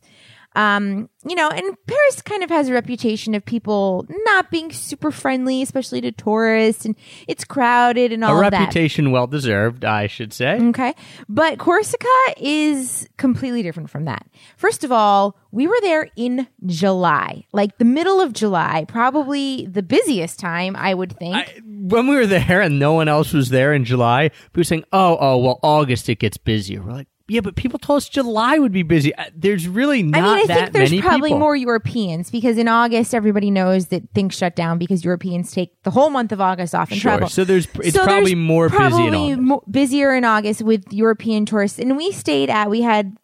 Um, you know, and Paris kind of has a reputation of people not being super friendly, especially to tourists, and it's crowded and a all that. reputation well deserved i should say Okay. But Corsica is completely different from that. First of all, we were there in July, like the middle of July, probably the busiest time, I would think. I, when we were there and no one else was there in July, people were saying, "Oh, oh, well, August it gets busier." We're like, "Yeah, but people told us July would be busy." Uh, There's really not I mean, I that think there's probably people. more Europeans because in August everybody knows that things shut down because Europeans take the whole month of August off and Sure. travel. So there's it's So probably there's more busy in August. mo- busier in August with European tourists. And we stayed at we had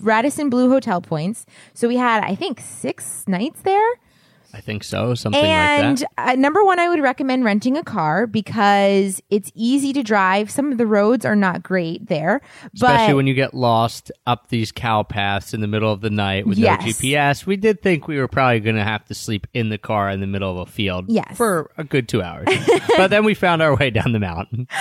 Radisson Blu hotel points, so we had I think six nights there. I think so. Something and like that. uh, number one, I would recommend renting a car because it's easy to drive. Some of the roads are not great there, Especially when you get lost up these cow paths in the middle of the night with Yes. no GPS. We did think we were probably going to have to sleep in the car in the middle of a field Yes. for a good two hours. but then we found our way down the mountain.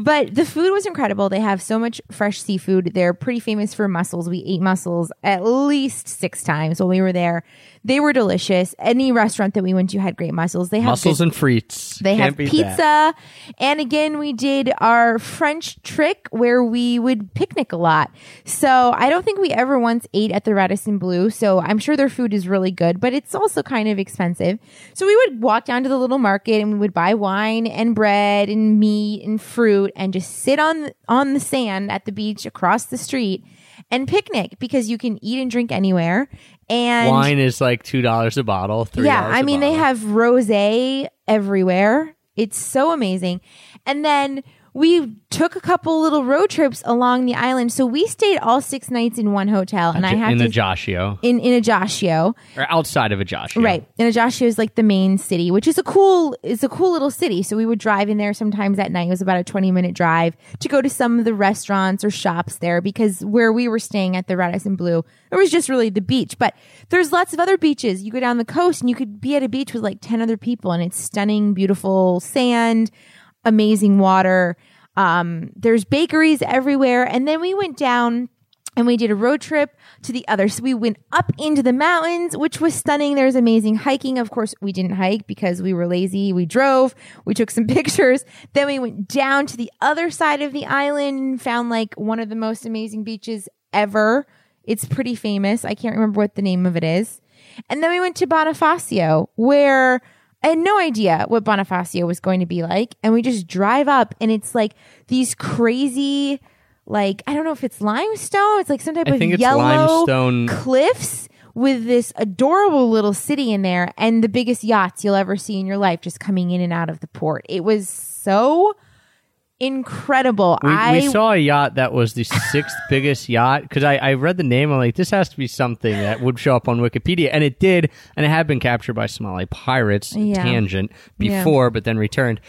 But the food was incredible. They have so much fresh seafood. They're pretty famous for mussels. We ate mussels at least six times while we were there. They were delicious. Any restaurant that we went to had great mussels. They have Mussels good- and frites. They Can't have pizza. that. And again, we did our French trick where we would picnic a lot. So I don't think we ever once ate at the Radisson Blu. So I'm sure their food is really good, but it's also kind of expensive. So we would walk down to the little market and we would buy wine and bread and meat and fruit and just sit on, on the sand at the beach across the street and picnic because you can eat and drink anywhere. And Wine is like two dollars a bottle. $3 yeah, I mean they have rosé everywhere. It's so amazing. And then we took a couple little road trips along the island. So we stayed all six nights in one hotel, and I have in to Ajaccio in in Ajaccio. or outside of Ajaccio. Right. And Ajaccio is like the main city, which is a cool it's a cool little city. So we would drive in there sometimes at night. It was about a 20 minute drive to go to some of the restaurants or shops there because where we were staying at the Radisson Blu, it was just really the beach. But there's lots of other beaches. You go down the coast and you could be at a beach with like 10 other people and it's stunning, beautiful sand, amazing water. Um, there's bakeries everywhere. And then we went down and we did a road trip to the other. So we went up into the mountains, which was stunning. There's amazing hiking. Of course, we didn't hike because we were lazy. We drove, we took some pictures. Then we went down to the other side of the island and found like one of the most amazing beaches ever. It's pretty famous. I can't remember what the name of it is. And then we went to Bonifacio, where I had no idea what Bonifacio was going to be like. And we just drive up, and it's like these crazy, like, I don't know if it's limestone. It's like some type I of think it's yellow limestone. cliffs with this adorable little city in there and the biggest yachts you'll ever see in your life just coming in and out of the port. It was so incredible. We, I we saw a yacht that was the sixth biggest yacht because I, I read the name. I'm like, this has to be something that would show up on Wikipedia, and it did, and it had been captured by Somali pirates. Yeah. Tangent Yeah. before, but then returned.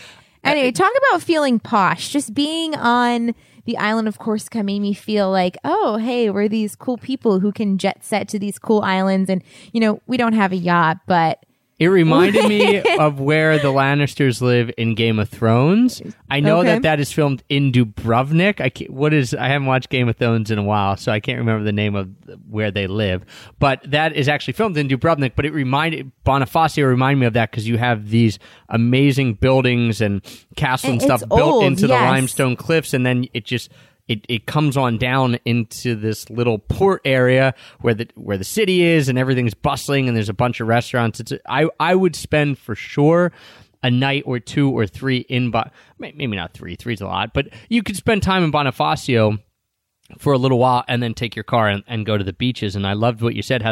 Anyway, uh, talk about feeling posh. Just being on the island of Corsica made me feel like, oh, hey, we're these cool people who can jet set to these cool islands. And, you know, we don't have a yacht, but It reminded me of where the Lannisters live in Game of Thrones. I know Okay. that that is filmed in Dubrovnik. I can't, what is? I haven't watched Game of Thrones in a while, so I can't remember the name of where they live. But that is actually filmed in Dubrovnik. But it reminded Bonifacio reminded me of that because you have these amazing buildings and castles and And stuff it's built old, into the limestone cliffs, and then it just. It, it comes on down into this little port area where the where the city is and everything's bustling and there's a bunch of restaurants. It's I I would spend for sure a night or two or three in Bo- maybe not three three's a lot, but you could spend time in Bonifacio for a little while and then take your car and, and go to the beaches. And I loved what you said.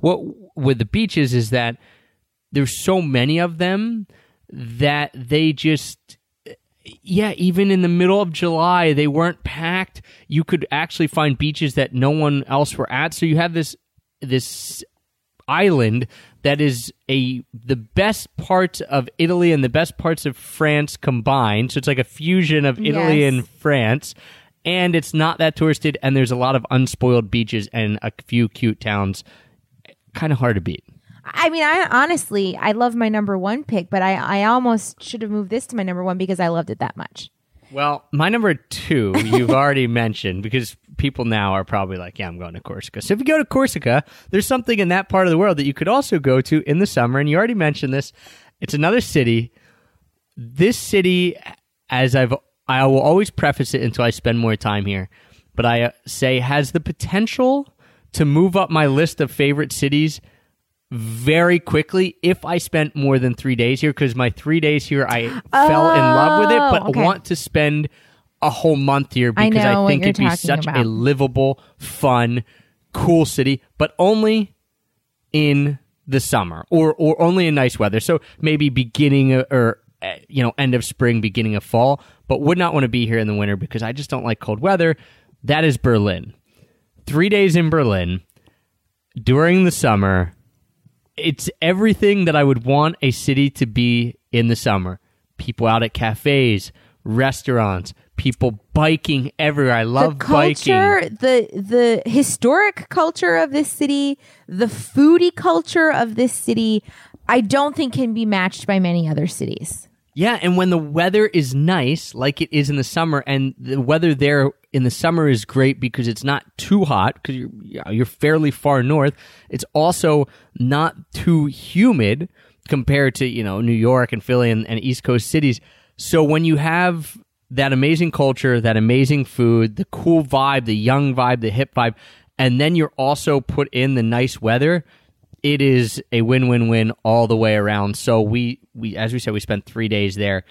What with the beaches is that there's so many of them that they just yeah, even in the middle of July, they weren't packed. You could actually find beaches that no one else were at. So you have this this island that is a the best parts of Italy and the best parts of France combined. So it's like a fusion of Italy Yes. and France. And it's not that touristed, and there's a lot of unspoiled beaches and a few cute towns. Kind of hard to beat. I mean, I honestly, I love my number one pick, but I, I almost should have moved this to my number one because I loved it that much. Well, my number two, you've already mentioned because people now are probably like, yeah, I'm going to Corsica. So if you go to Corsica, there's something in that part of the world that you could also go to in the summer. And you already mentioned this. It's another city. This city, as I've, I will always preface it until I spend more time here, but I uh, say has the potential to move up my list of favorite cities very quickly if I spent more than three days here because my three days here I fell in love with it, but Oh, okay. want to spend a whole month here because know I, think it'd be such a livable, fun, cool city, but only in the summer or or only in nice weather. So maybe beginning of- or uh, you know end of spring, beginning of fall, but would not want to be here in the winter because I just don't like cold weather. That is Berlin. Three days in Berlin during the summer it's everything that I would want a city to be in the summer. People out at cafes, restaurants, people biking everywhere. I love the culture, biking. the the historic culture of this city, the foodie culture of this city, I don't think can be matched by many other cities. Yeah, and when the weather is nice, like it is in the summer, and the weather there in the summer is great because it's not too hot because you're you're fairly far north. It's also not too humid compared to you know New York and Philly and, and East Coast cities. So when you have that amazing culture, that amazing food, the cool vibe, the young vibe, the hip vibe, and then you're also put in the nice weather, it is a win-win-win all the way around. So we we as we said we spent 3 days there.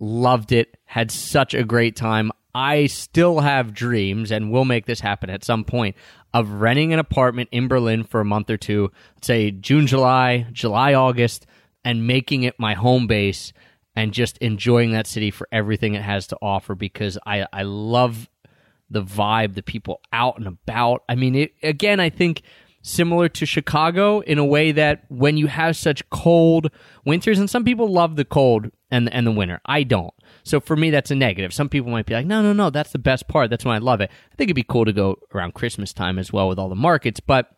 Loved it. Had such a great time. I still have dreams and will make this happen at some point of renting an apartment in Berlin for a month or two, say June, July, July, August, and making it my home base and just enjoying that city for everything it has to offer because I, I love the vibe, the people out and about. I mean, it, again, I think similar to Chicago in a way that when you have such cold winters, and some people love the cold and and the winter, I don't. So for me, that's a negative. Some people might be like, no, no, no, that's the best part. That's when I love it. I think it'd be cool to go around Christmas time as well with all the markets, but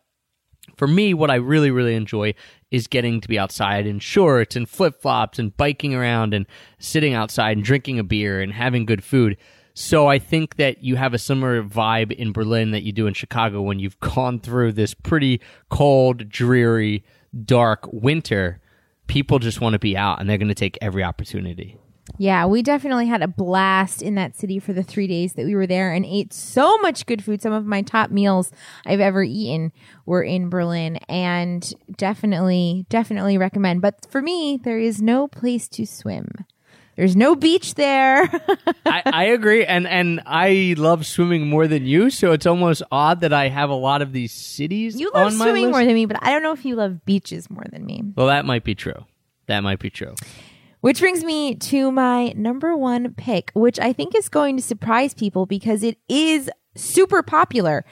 for me, what I really, really enjoy is getting to be outside in shorts and flip flops and biking around and sitting outside and drinking a beer and having good food. So I think that you have a similar vibe in Berlin that you do in Chicago when you've gone through this pretty cold, dreary, dark winter. People just want to be out and they're going to take every opportunity. Yeah, we definitely had a blast in that city for the three days that we were there and ate so much good food. Some of my top meals I've ever eaten were in Berlin and definitely, definitely recommend. But for me, there is no place to swim. There's no beach there. I, I agree, and and I love swimming more than you, so it's almost odd that I have a lot of these cities. you love swimming list. more than me, but I don't know if you love beaches more than me. Well, that might be true. That might be true. Which brings me to my number one pick, which I think is going to surprise people because it is super popular.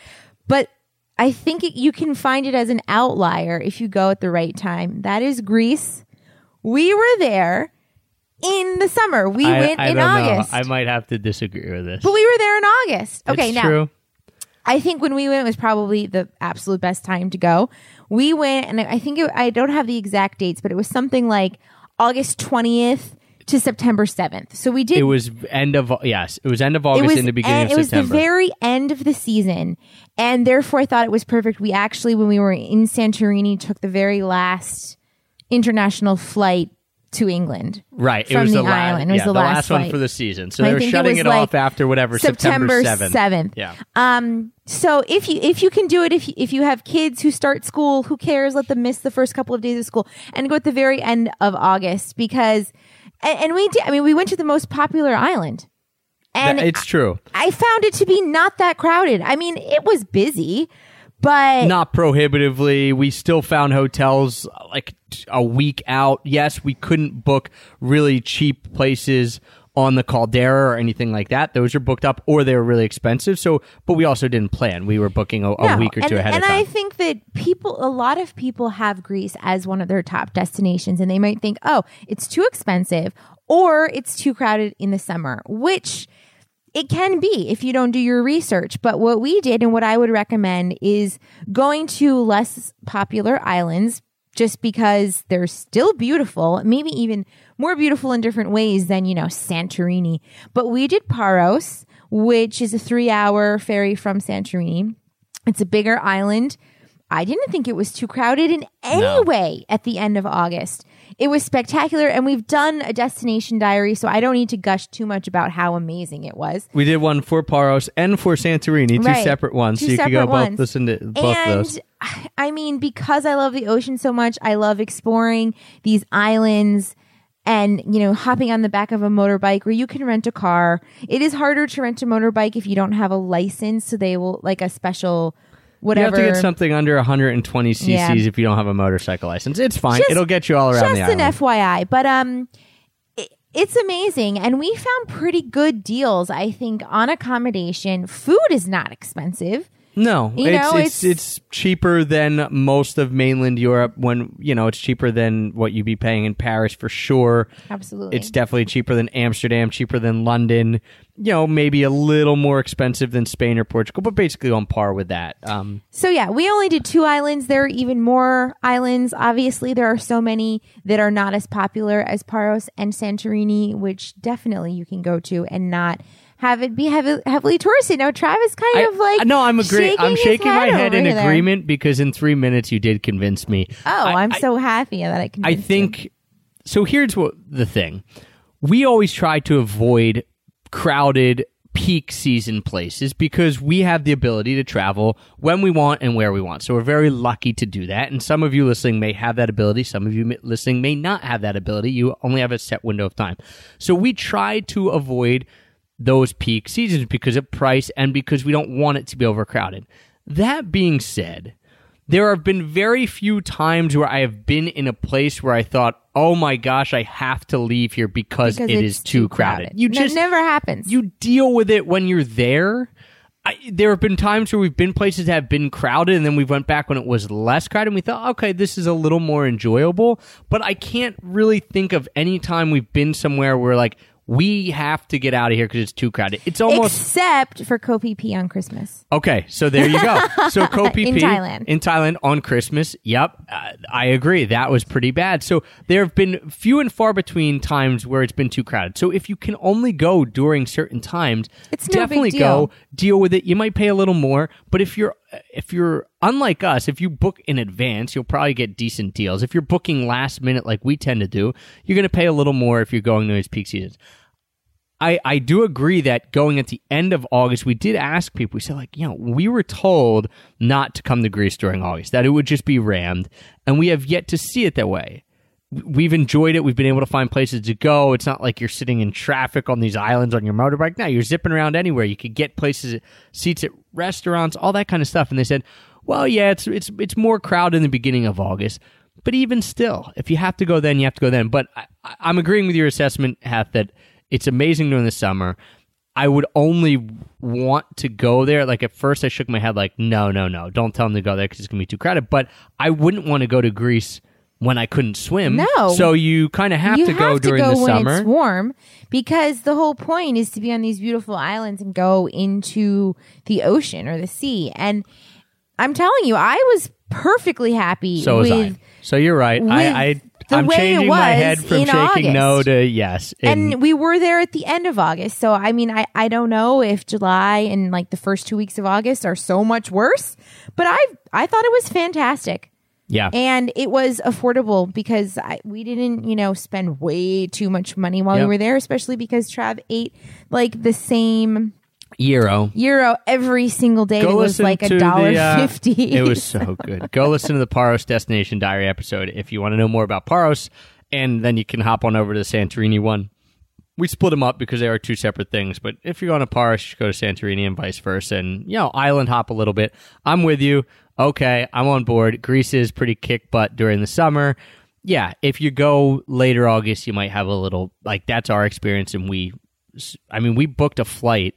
But I think it, you can find it as an outlier if you go at the right time. That is Greece. We were there in the summer. We I, went I in August. know. I might have to disagree with this. but we were there in August. Okay, it's now true. I think when we went was probably the absolute best time to go. We went, and I think it, I don't have the exact dates, but it was something like August 20th to September 7th. So we did. It was end of yes. It was end of August in the beginning of it was the very end of the season, and therefore I thought it was perfect. We actually, when we were in Santorini, took the very last international flight to England. right. It was the the, la- island. It was yeah, the the last one for the season. So I they were think it shutting it, like off after whatever September seventh. Yeah. Um. So if you if you can do it, if you, if you have kids who start school, who cares? Let them miss the first couple of days of school and go at the very end of August because, and, and we did. I mean, we went to the most popular island, and it's true. I found it to be not that crowded. I mean, it was busy, but Not prohibitively. We still found hotels like a week out. Yes, we couldn't book really cheap places on the Caldera or anything like that. Those are booked up or they were really expensive. So, but we also didn't plan. We were booking a, a No, week or two ahead of time. And I think that people, a lot of people have Greece as one of their top destinations, and they might think, oh, it's too expensive or it's too crowded in the summer, which it can be if you don't do your research. But what we did and what I would recommend is going to less popular islands just because they're still beautiful, maybe even more beautiful in different ways than, you know, Santorini. But we did Paros, which is a three hour ferry from Santorini. It's a bigger island. I didn't think it was too crowded in any No. way at the end of August. It was spectacular, and we've done a destination diary, so I don't need to gush too much about how amazing it was. we did one for Paros and for Santorini, two Right. separate ones. Two so you could go separate both ones. listen to both of those. And I mean, because I love the ocean so much, I love exploring these islands and, you know, hopping on the back of a motorbike where you can rent a car. It is harder to rent a motorbike if you don't have a license. So they will, like a special You have to get something under 120 cc's Yeah. if you don't have a motorcycle license. It's fine. Just- It'll get you all around just an. FYI. But um, it, it's amazing, and we found pretty good deals. I think on accommodation, food is not expensive. No, You it's, know, it's it's- it's cheaper than most of mainland Europe. When you know, it's cheaper than what you'd be paying in Paris for sure. Absolutely. It's definitely cheaper than Amsterdam, cheaper than London. You know, maybe a little more expensive than Spain or Portugal, but basically on par with that. Um, So yeah, we only did two islands. There are even more islands. Obviously, there are so many that are not as popular as Paros and Santorini, which definitely you can go to and not have it be heavy, heavily touristy. Now, Travis kind I- of like no, I'm agree. shaking I'm shaking my head in there. agreement because in three minutes you did convince me. Oh, I- I'm I- so happy that I can. I think so. Here's what the thing: we always try to avoid crowded peak season places because we have the ability to travel when we want and where we want. So we're very lucky to do that. And some of you listening may have that ability. Some of you listening may not have that ability. You only have a set window of time. So we try to avoid those peak seasons because of price and because we don't want it to be overcrowded. That being said, there have been very few times where I have been in a place where I thought, "Oh my gosh, I have to leave here because, because it's is too crowded." You That just never happens. you deal with it when you're there. I, there have been times where we've been places that have been crowded, and then we went back when it was less crowded, and we thought, okay, this is a little more enjoyable. But I can't really think of any time we've been somewhere where like we have to get out of here because it's too crowded. It's almost except for Phi on Christmas. Okay, so there you go. So Koh Phi In Thailand. in Thailand on Christmas. Yep, uh, I agree. That was pretty bad. So there have been few and far between times where it's been too crowded. So if you can only go during certain times, It's no definitely go. Deal with it. You might pay a little more, but if you're if you're unlike us, if you book in advance, you'll probably get decent deals. If you're booking last minute like we tend to do, you're going to pay a little more if you're going to those peak seasons. I, I do agree that going at the end of August, we did ask people, we said, like, you know, we were told not to come to Greece during August, that it would just be rammed, and we have yet to see it that way. We've enjoyed it. We've been able to find places to go. It's not like you're sitting in traffic on these islands on your motorbike. Now you're zipping around anywhere. You could get places, seats at restaurants, all that kind of stuff. And they said, well, yeah, it's it's it's more crowded in the beginning of August. But even still, if you have to go then, you have to go then. But I, I'm agreeing with your assessment, Heth, that it's amazing during the summer. I would only want to go there. Like at first, I shook my head, like, no, no, no, don't tell them to go there because it's gonna be too crowded. But I wouldn't want to go to Greece when I couldn't swim. No. so you kind of have you to go have during to go the when summer. it's warm because the whole point is to be on these beautiful islands and go into the ocean or the sea. And I'm telling you, I was perfectly happy so was with I. So you're right. I, I the I'm way it changing my head from in shaking no to yes. in- and we were there at the end of August. So I mean, I, I don't know if July and like the first two weeks of August are so much worse, but I I thought it was fantastic. Yeah. And it was affordable because I, we didn't, you know, spend way too much money while Yep. we were there, especially because Trav ate like the same gyro. gyro every single day. Go it was like a dollar the, uh, fifty. It was so good. Go listen to the Paros Destination Diary episode if you want to know more about Paros, and then you can hop on over to the Santorini one. We split them up because they are two separate things. But if you're going to Paros, you go to Santorini and vice versa, and you know island hop a little bit. I'm with you. Okay, I'm on board. Greece is pretty kick butt during the summer. Yeah, if you go later August, you might have a little like that's our experience, and we, I mean, we booked a flight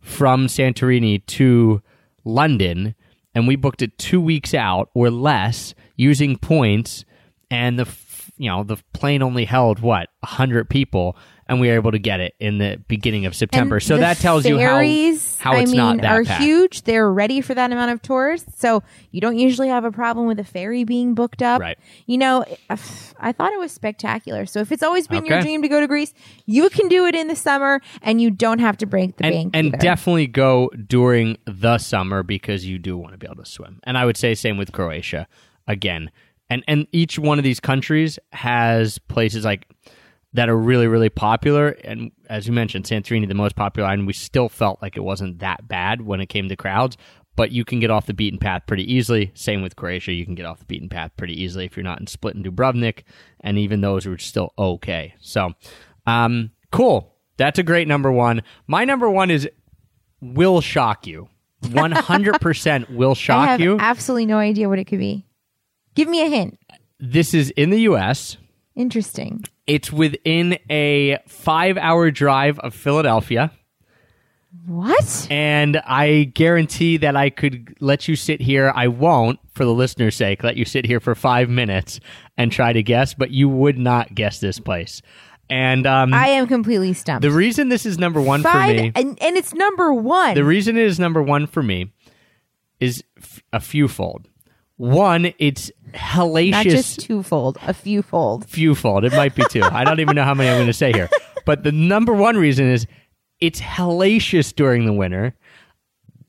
from Santorini to London, and we booked it two weeks out or less using points. And the you know the plane only held what hundred people, and we were able to get it in the beginning of September. And so that tells you how how I mean, not that are packed. huge. They're ready for that amount of tourists, so you don't usually have a problem with a ferry being booked up. Right. You know, I thought it was spectacular. So if it's always been your dream to go to Greece, you can do it in the summer, and you don't have to break the and, bank. and either. definitely go during the summer because you do want to be able to swim. And I would say same with Croatia again. And and each one of these countries has places like that are really really popular. And as you mentioned, Santorini, the most popular, and we still felt like it wasn't that bad when it came to crowds. But you can get off the beaten path pretty easily. Same with Croatia, you can get off the beaten path pretty easily if you're not in Split and Dubrovnik, and even those are still okay. So, um, cool. That's a great number one. My number one is will shock you. 100% will I shock have you. absolutely no idea what it could be. Give me a hint. This is in the US. Interesting. It's within a five hour drive of Philadelphia. What? And I guarantee that I could let you sit here. I won't, for the listener's sake, let you sit here for five minutes and try to guess, but you would not guess this place. And um, I am completely stumped. the reason this is number one Five, for me, and, and it's number one. the reason it is number one for me is f- a fewfold. One, it's Not hellacious. just twofold, a fewfold. fewfold. It might be two. I don't even know how many I'm going to say here. But the number one reason is it's hellacious during the winter.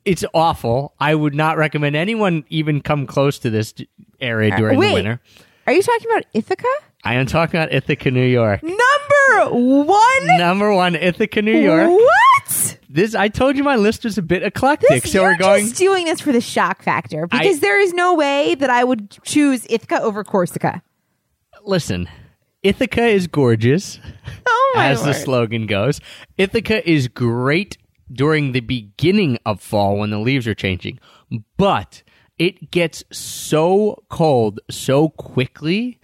It's awful. I would not recommend anyone even come close to this area uh, during wait. the winter. Are you talking about Ithaca? I am talking about Ithaca, New York. Number one. Number one, Ithaca, New York. What? This I told you my list was a bit eclectic, This, so we're going. just doing this for the shock factor because I- there is no way that I would choose Ithaca over Corsica. Listen, Ithaca is gorgeous. Oh my as the slogan goes. Ithaca is great during the beginning of fall when the leaves are changing, but it gets so cold so quickly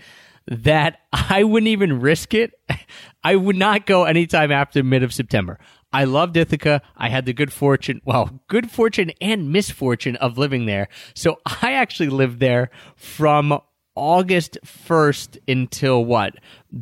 that I wouldn't even risk it. I would not go anytime after mid of September. I loved Ithaca. I had the good fortune, well, good fortune and misfortune of living there. So I actually lived there from August 1st until what?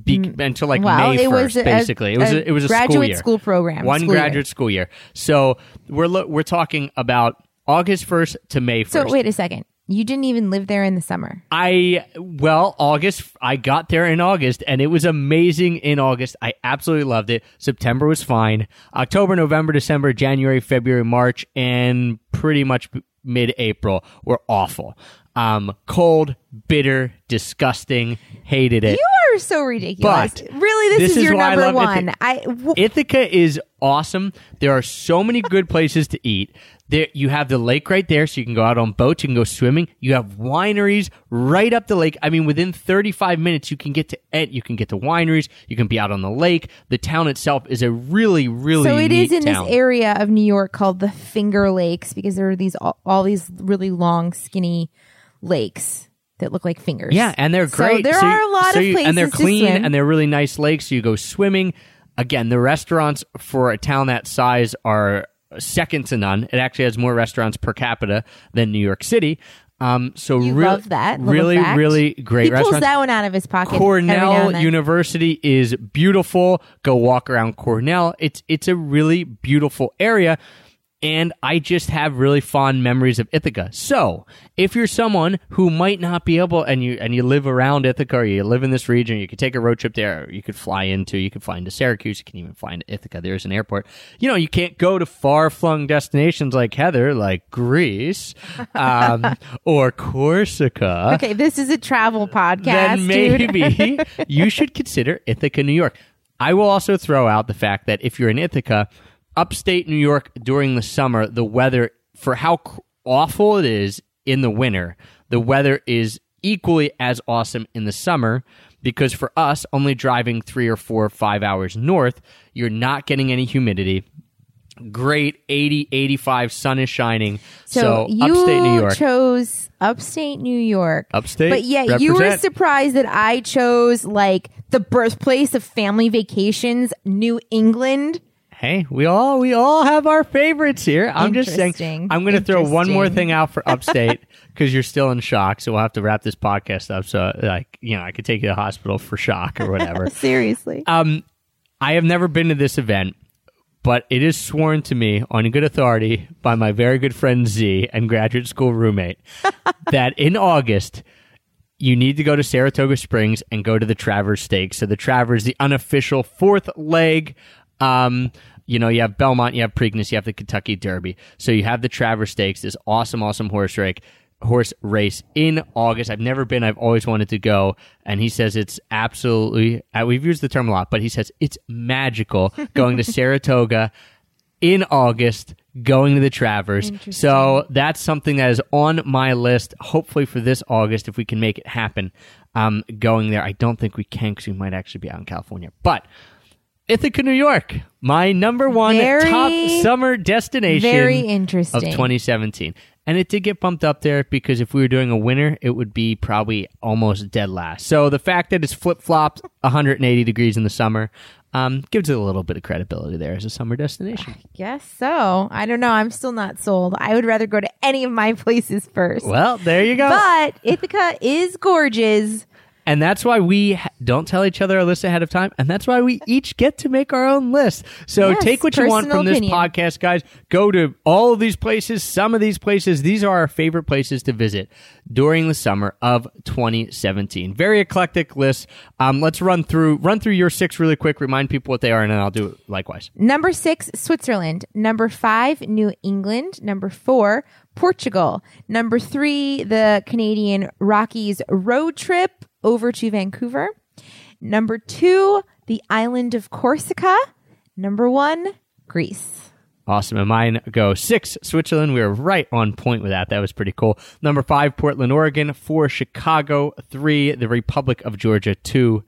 Be- until like Mm. Well, May it 1st, was a- basically. it was a a, it was a graduate school year. school program, One school year. graduate school year. So we're lo- we're talking about August 1st to May 1st. So wait a second. You didn't even live there in the summer. I well, August. I got there in August, and it was amazing in August. I absolutely loved it. September was fine. October, November, December, January, February, March, and pretty much mid April were awful. Um, cold, bitter, disgusting. Hated it. You are so ridiculous. But really, this, this is, is your why I number one. Ithaca. I w- Ithaca is awesome. There are so many good places to eat. There, you have the lake right there, so you can go out on boats. You can go swimming. You have wineries right up the lake. I mean, within 35 minutes, you can get to it. You can get to wineries. You can be out on the lake. The town itself is a really, really so it is in town. this area of New York called the Finger Lakes because there are these all, all these really long, skinny lakes that look like fingers. Yeah, and they're So great. there So are you- a lot so of places and they're clean and they're really nice lakes. So you go swimming. Again, the restaurants for a town that size are second to none. It actually has more restaurants per capita than New York City. Um, so You real- love that. really, fact. really great He pulls that one out of his pocket. Cornell. University is beautiful. Go walk around Cornell. It's it's a really beautiful area. And I just have really fond memories of Ithaca. So, if you're someone who might not be able, and you and you live around Ithaca, or you live in this region, you could take a road trip there. You could fly into, you could fly into Syracuse. You can even fly into Ithaca. There's an airport. You know, you can't go to far flung destinations like Heather, like Greece, um, or Corsica Okay, this is a travel podcast. then maybe you should consider Ithaca, New York. I will also throw out the fact that if you're in Ithaca, upstate New York during the summer, the weather, for how awful it is in the winter, the weather is equally as awesome in the summer because for us, only driving three or four or five hours north, you're not getting any humidity. Great 80, 85, sun is shining. So, So, you upstate New York. chose upstate New York. Upstate, But yet you were surprised that I chose like the birthplace of family vacations, New England. Hey, we all we all have our favorites here. I'm just saying. I'm going to throw one more thing out for upstate because you're still in shock. So we'll have to wrap this podcast up. So like you know, I could take you to the hospital for shock or whatever. Seriously. um, I have never been to this event, but it is sworn to me on good authority by my very good friend Z and graduate school roommate that in August you need to go to Saratoga Springs and go to the Travers Stakes. So the Travers, the unofficial fourth leg. Um, you know, you have Belmont, you have Preakness, you have the Kentucky Derby. So you have the Travers Stakes, this awesome, awesome horse race. Horse race in August. I've never been. I've always wanted to go, and he says it's absolutely. Uh, we've used the term a lot, but he says it's magical going to Saratoga in August, going to the Travers. So that's something that is on my list. Hopefully for this August, if we can make it happen, um, going there. I don't think we can because we might actually be out in California. But Ithaca, New York, my number one Very- top summer destination Very interesting. of 2017. And it did get bumped up there because if we were doing a winter, it would be probably almost dead last. So the fact that it's flip flopped 180 degrees in the summer um, gives it a little bit of credibility there as a summer destination. I guess so. I don't know. I'm still not sold. I would rather go to any of my places first. Well, there you go. But Ithaca is gorgeous. And that's why we ha- don't tell each other our list ahead of time. And that's why we each get to make our own list. So Yes, take what you want from this podcast, guys. Go to all of these places, some of these places. These are our favorite places to visit during the summer of 2017. Very eclectic list. Um, let's run through run through your six really quick. Remind people what they are, and then I'll do it likewise. Number six, Switzerland. Number five, New England. Number four, Portugal. Number three, the Canadian Rockies road trip over to Vancouver. Number two, the island of Corsica. Number one, Greece. Awesome. And mine go six, Switzerland. We were right on point with that. That was pretty cool. Number five, Portland, Oregon. Four, Chicago. Three, the Republic of Georgia. Two,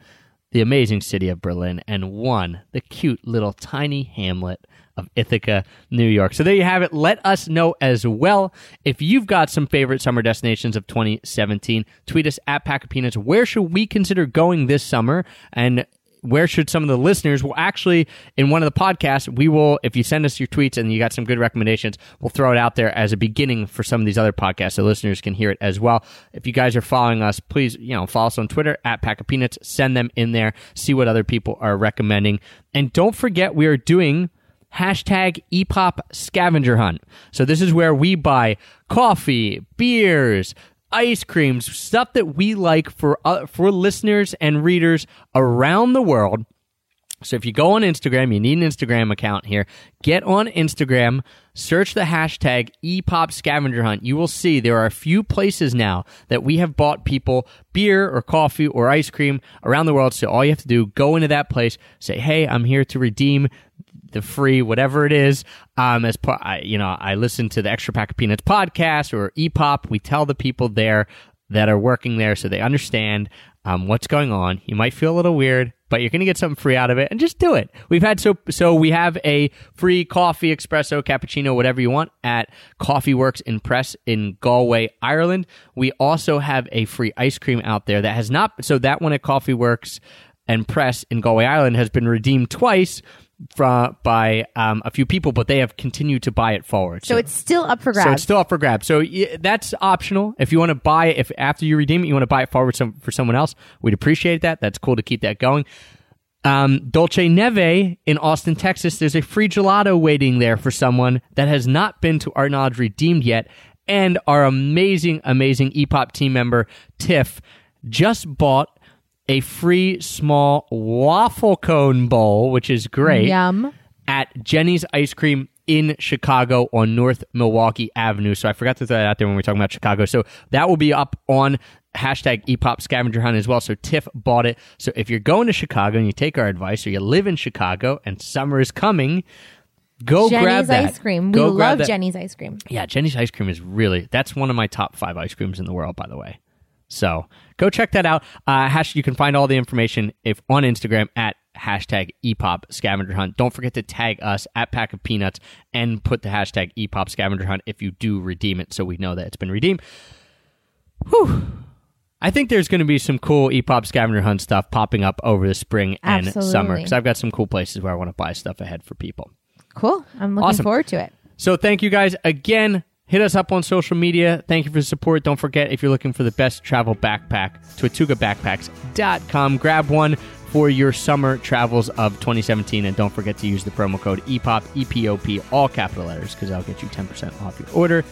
the amazing city of Berlin. And one, the cute little tiny hamlet of Ithaca, New York. So there you have it. Let us know as well if you've got some favorite summer destinations of 2017. Tweet us at Pack of Peanuts. Where should we consider going this summer? And where should some of the listeners will actually in one of the podcasts we will if you send us your tweets and you got some good recommendations we'll throw it out there as a beginning for some of these other podcasts so listeners can hear it as well if you guys are following us please you know follow us on twitter at pack of peanuts send them in there see what other people are recommending and don't forget we are doing hashtag epop scavenger hunt so this is where we buy coffee beers ice creams, stuff that we like for uh, for listeners and readers around the world. So if you go on Instagram, you need an Instagram account here. Get on Instagram, search the hashtag EPOP scavenger hunt. You will see there are a few places now that we have bought people beer or coffee or ice cream around the world. So all you have to do, go into that place, say, "Hey, I'm here to redeem the free whatever it is um as part you know i listen to the extra pack of peanuts podcast or epop. We tell the people there that are working there so they understand um, what's going on. You might feel a little weird but you're going to get something free out of it and just do it. We've had so so we have a free coffee espresso cappuccino whatever you want at coffee works in press in galway ireland. We also have a free ice cream out there that has not so that one at coffee works and press in galway ireland has been redeemed twice from by um, a few people, but they have continued to buy it forward. So it's still up for grabs. so it's still up for grabs. So y- that's optional. If you want to buy it, if after you redeem it, you want to buy it forward some, for someone else, we'd appreciate that. That's cool to keep that going. Um, Dolce Neve in Austin, Texas. There's a free gelato waiting there for someone that has not been to our knowledge redeemed yet. And our amazing, amazing EPOP team member, Tiff, just bought a free small waffle cone bowl, which is great Yum. at Jeni's Ice Cream in Chicago on North Milwaukee Avenue. So I forgot to throw that out there when we were talking about Chicago. So that will be up on hashtag EPOP scavenger hunt as well. So Tiff bought it. So if you're going to Chicago and you take our advice or you live in Chicago and summer is coming, go grab Jeni's that. ice cream. We Go grab love that. Jeni's ice cream. Yeah, Jeni's ice cream is really that's one of my top five ice creams in the world, by the way. So go check that out. Uh, hash, you can find all the information if on Instagram at hashtag EPOP scavenger hunt. Don't forget to tag us at Pack of Peanuts and put the hashtag EPOP scavenger hunt if you do redeem it, so we know that it's been redeemed. Whew. I think there's going to be some cool EPOP scavenger hunt stuff popping up over the spring and summer because I've got some cool places where I want to buy stuff ahead for people. Cool. I'm looking Awesome. forward to it. So thank you guys again. Hit us up on social media. Thank you for the support. Don't forget if you're looking for the best travel backpack, tortugabackpacks.com. Grab one for your summer travels of 2017 and don't forget to use the promo code EPOP, E-P-O-P, all capital letters because that'll get you 10% off your order.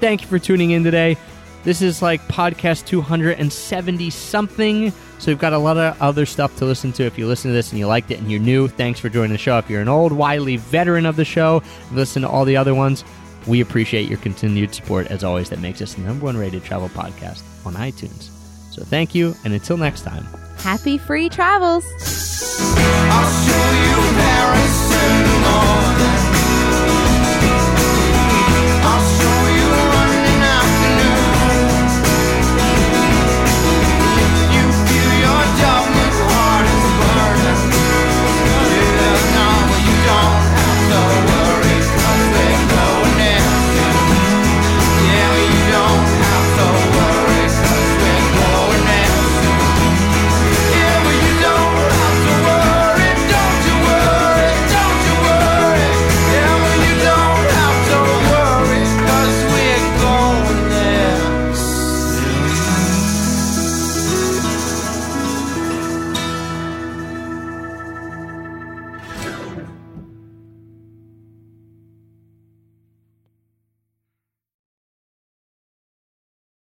Thank you for tuning in today. This is like podcast 270 something. So we've got a lot of other stuff to listen to. If you listen to this and you liked it and you're new, thanks for joining the show. If you're an old, wily veteran of the show, listen to all the other ones. We appreciate your continued support, as always, that makes us the number one rated travel podcast on iTunes. So thank you, and until next time, happy free travels!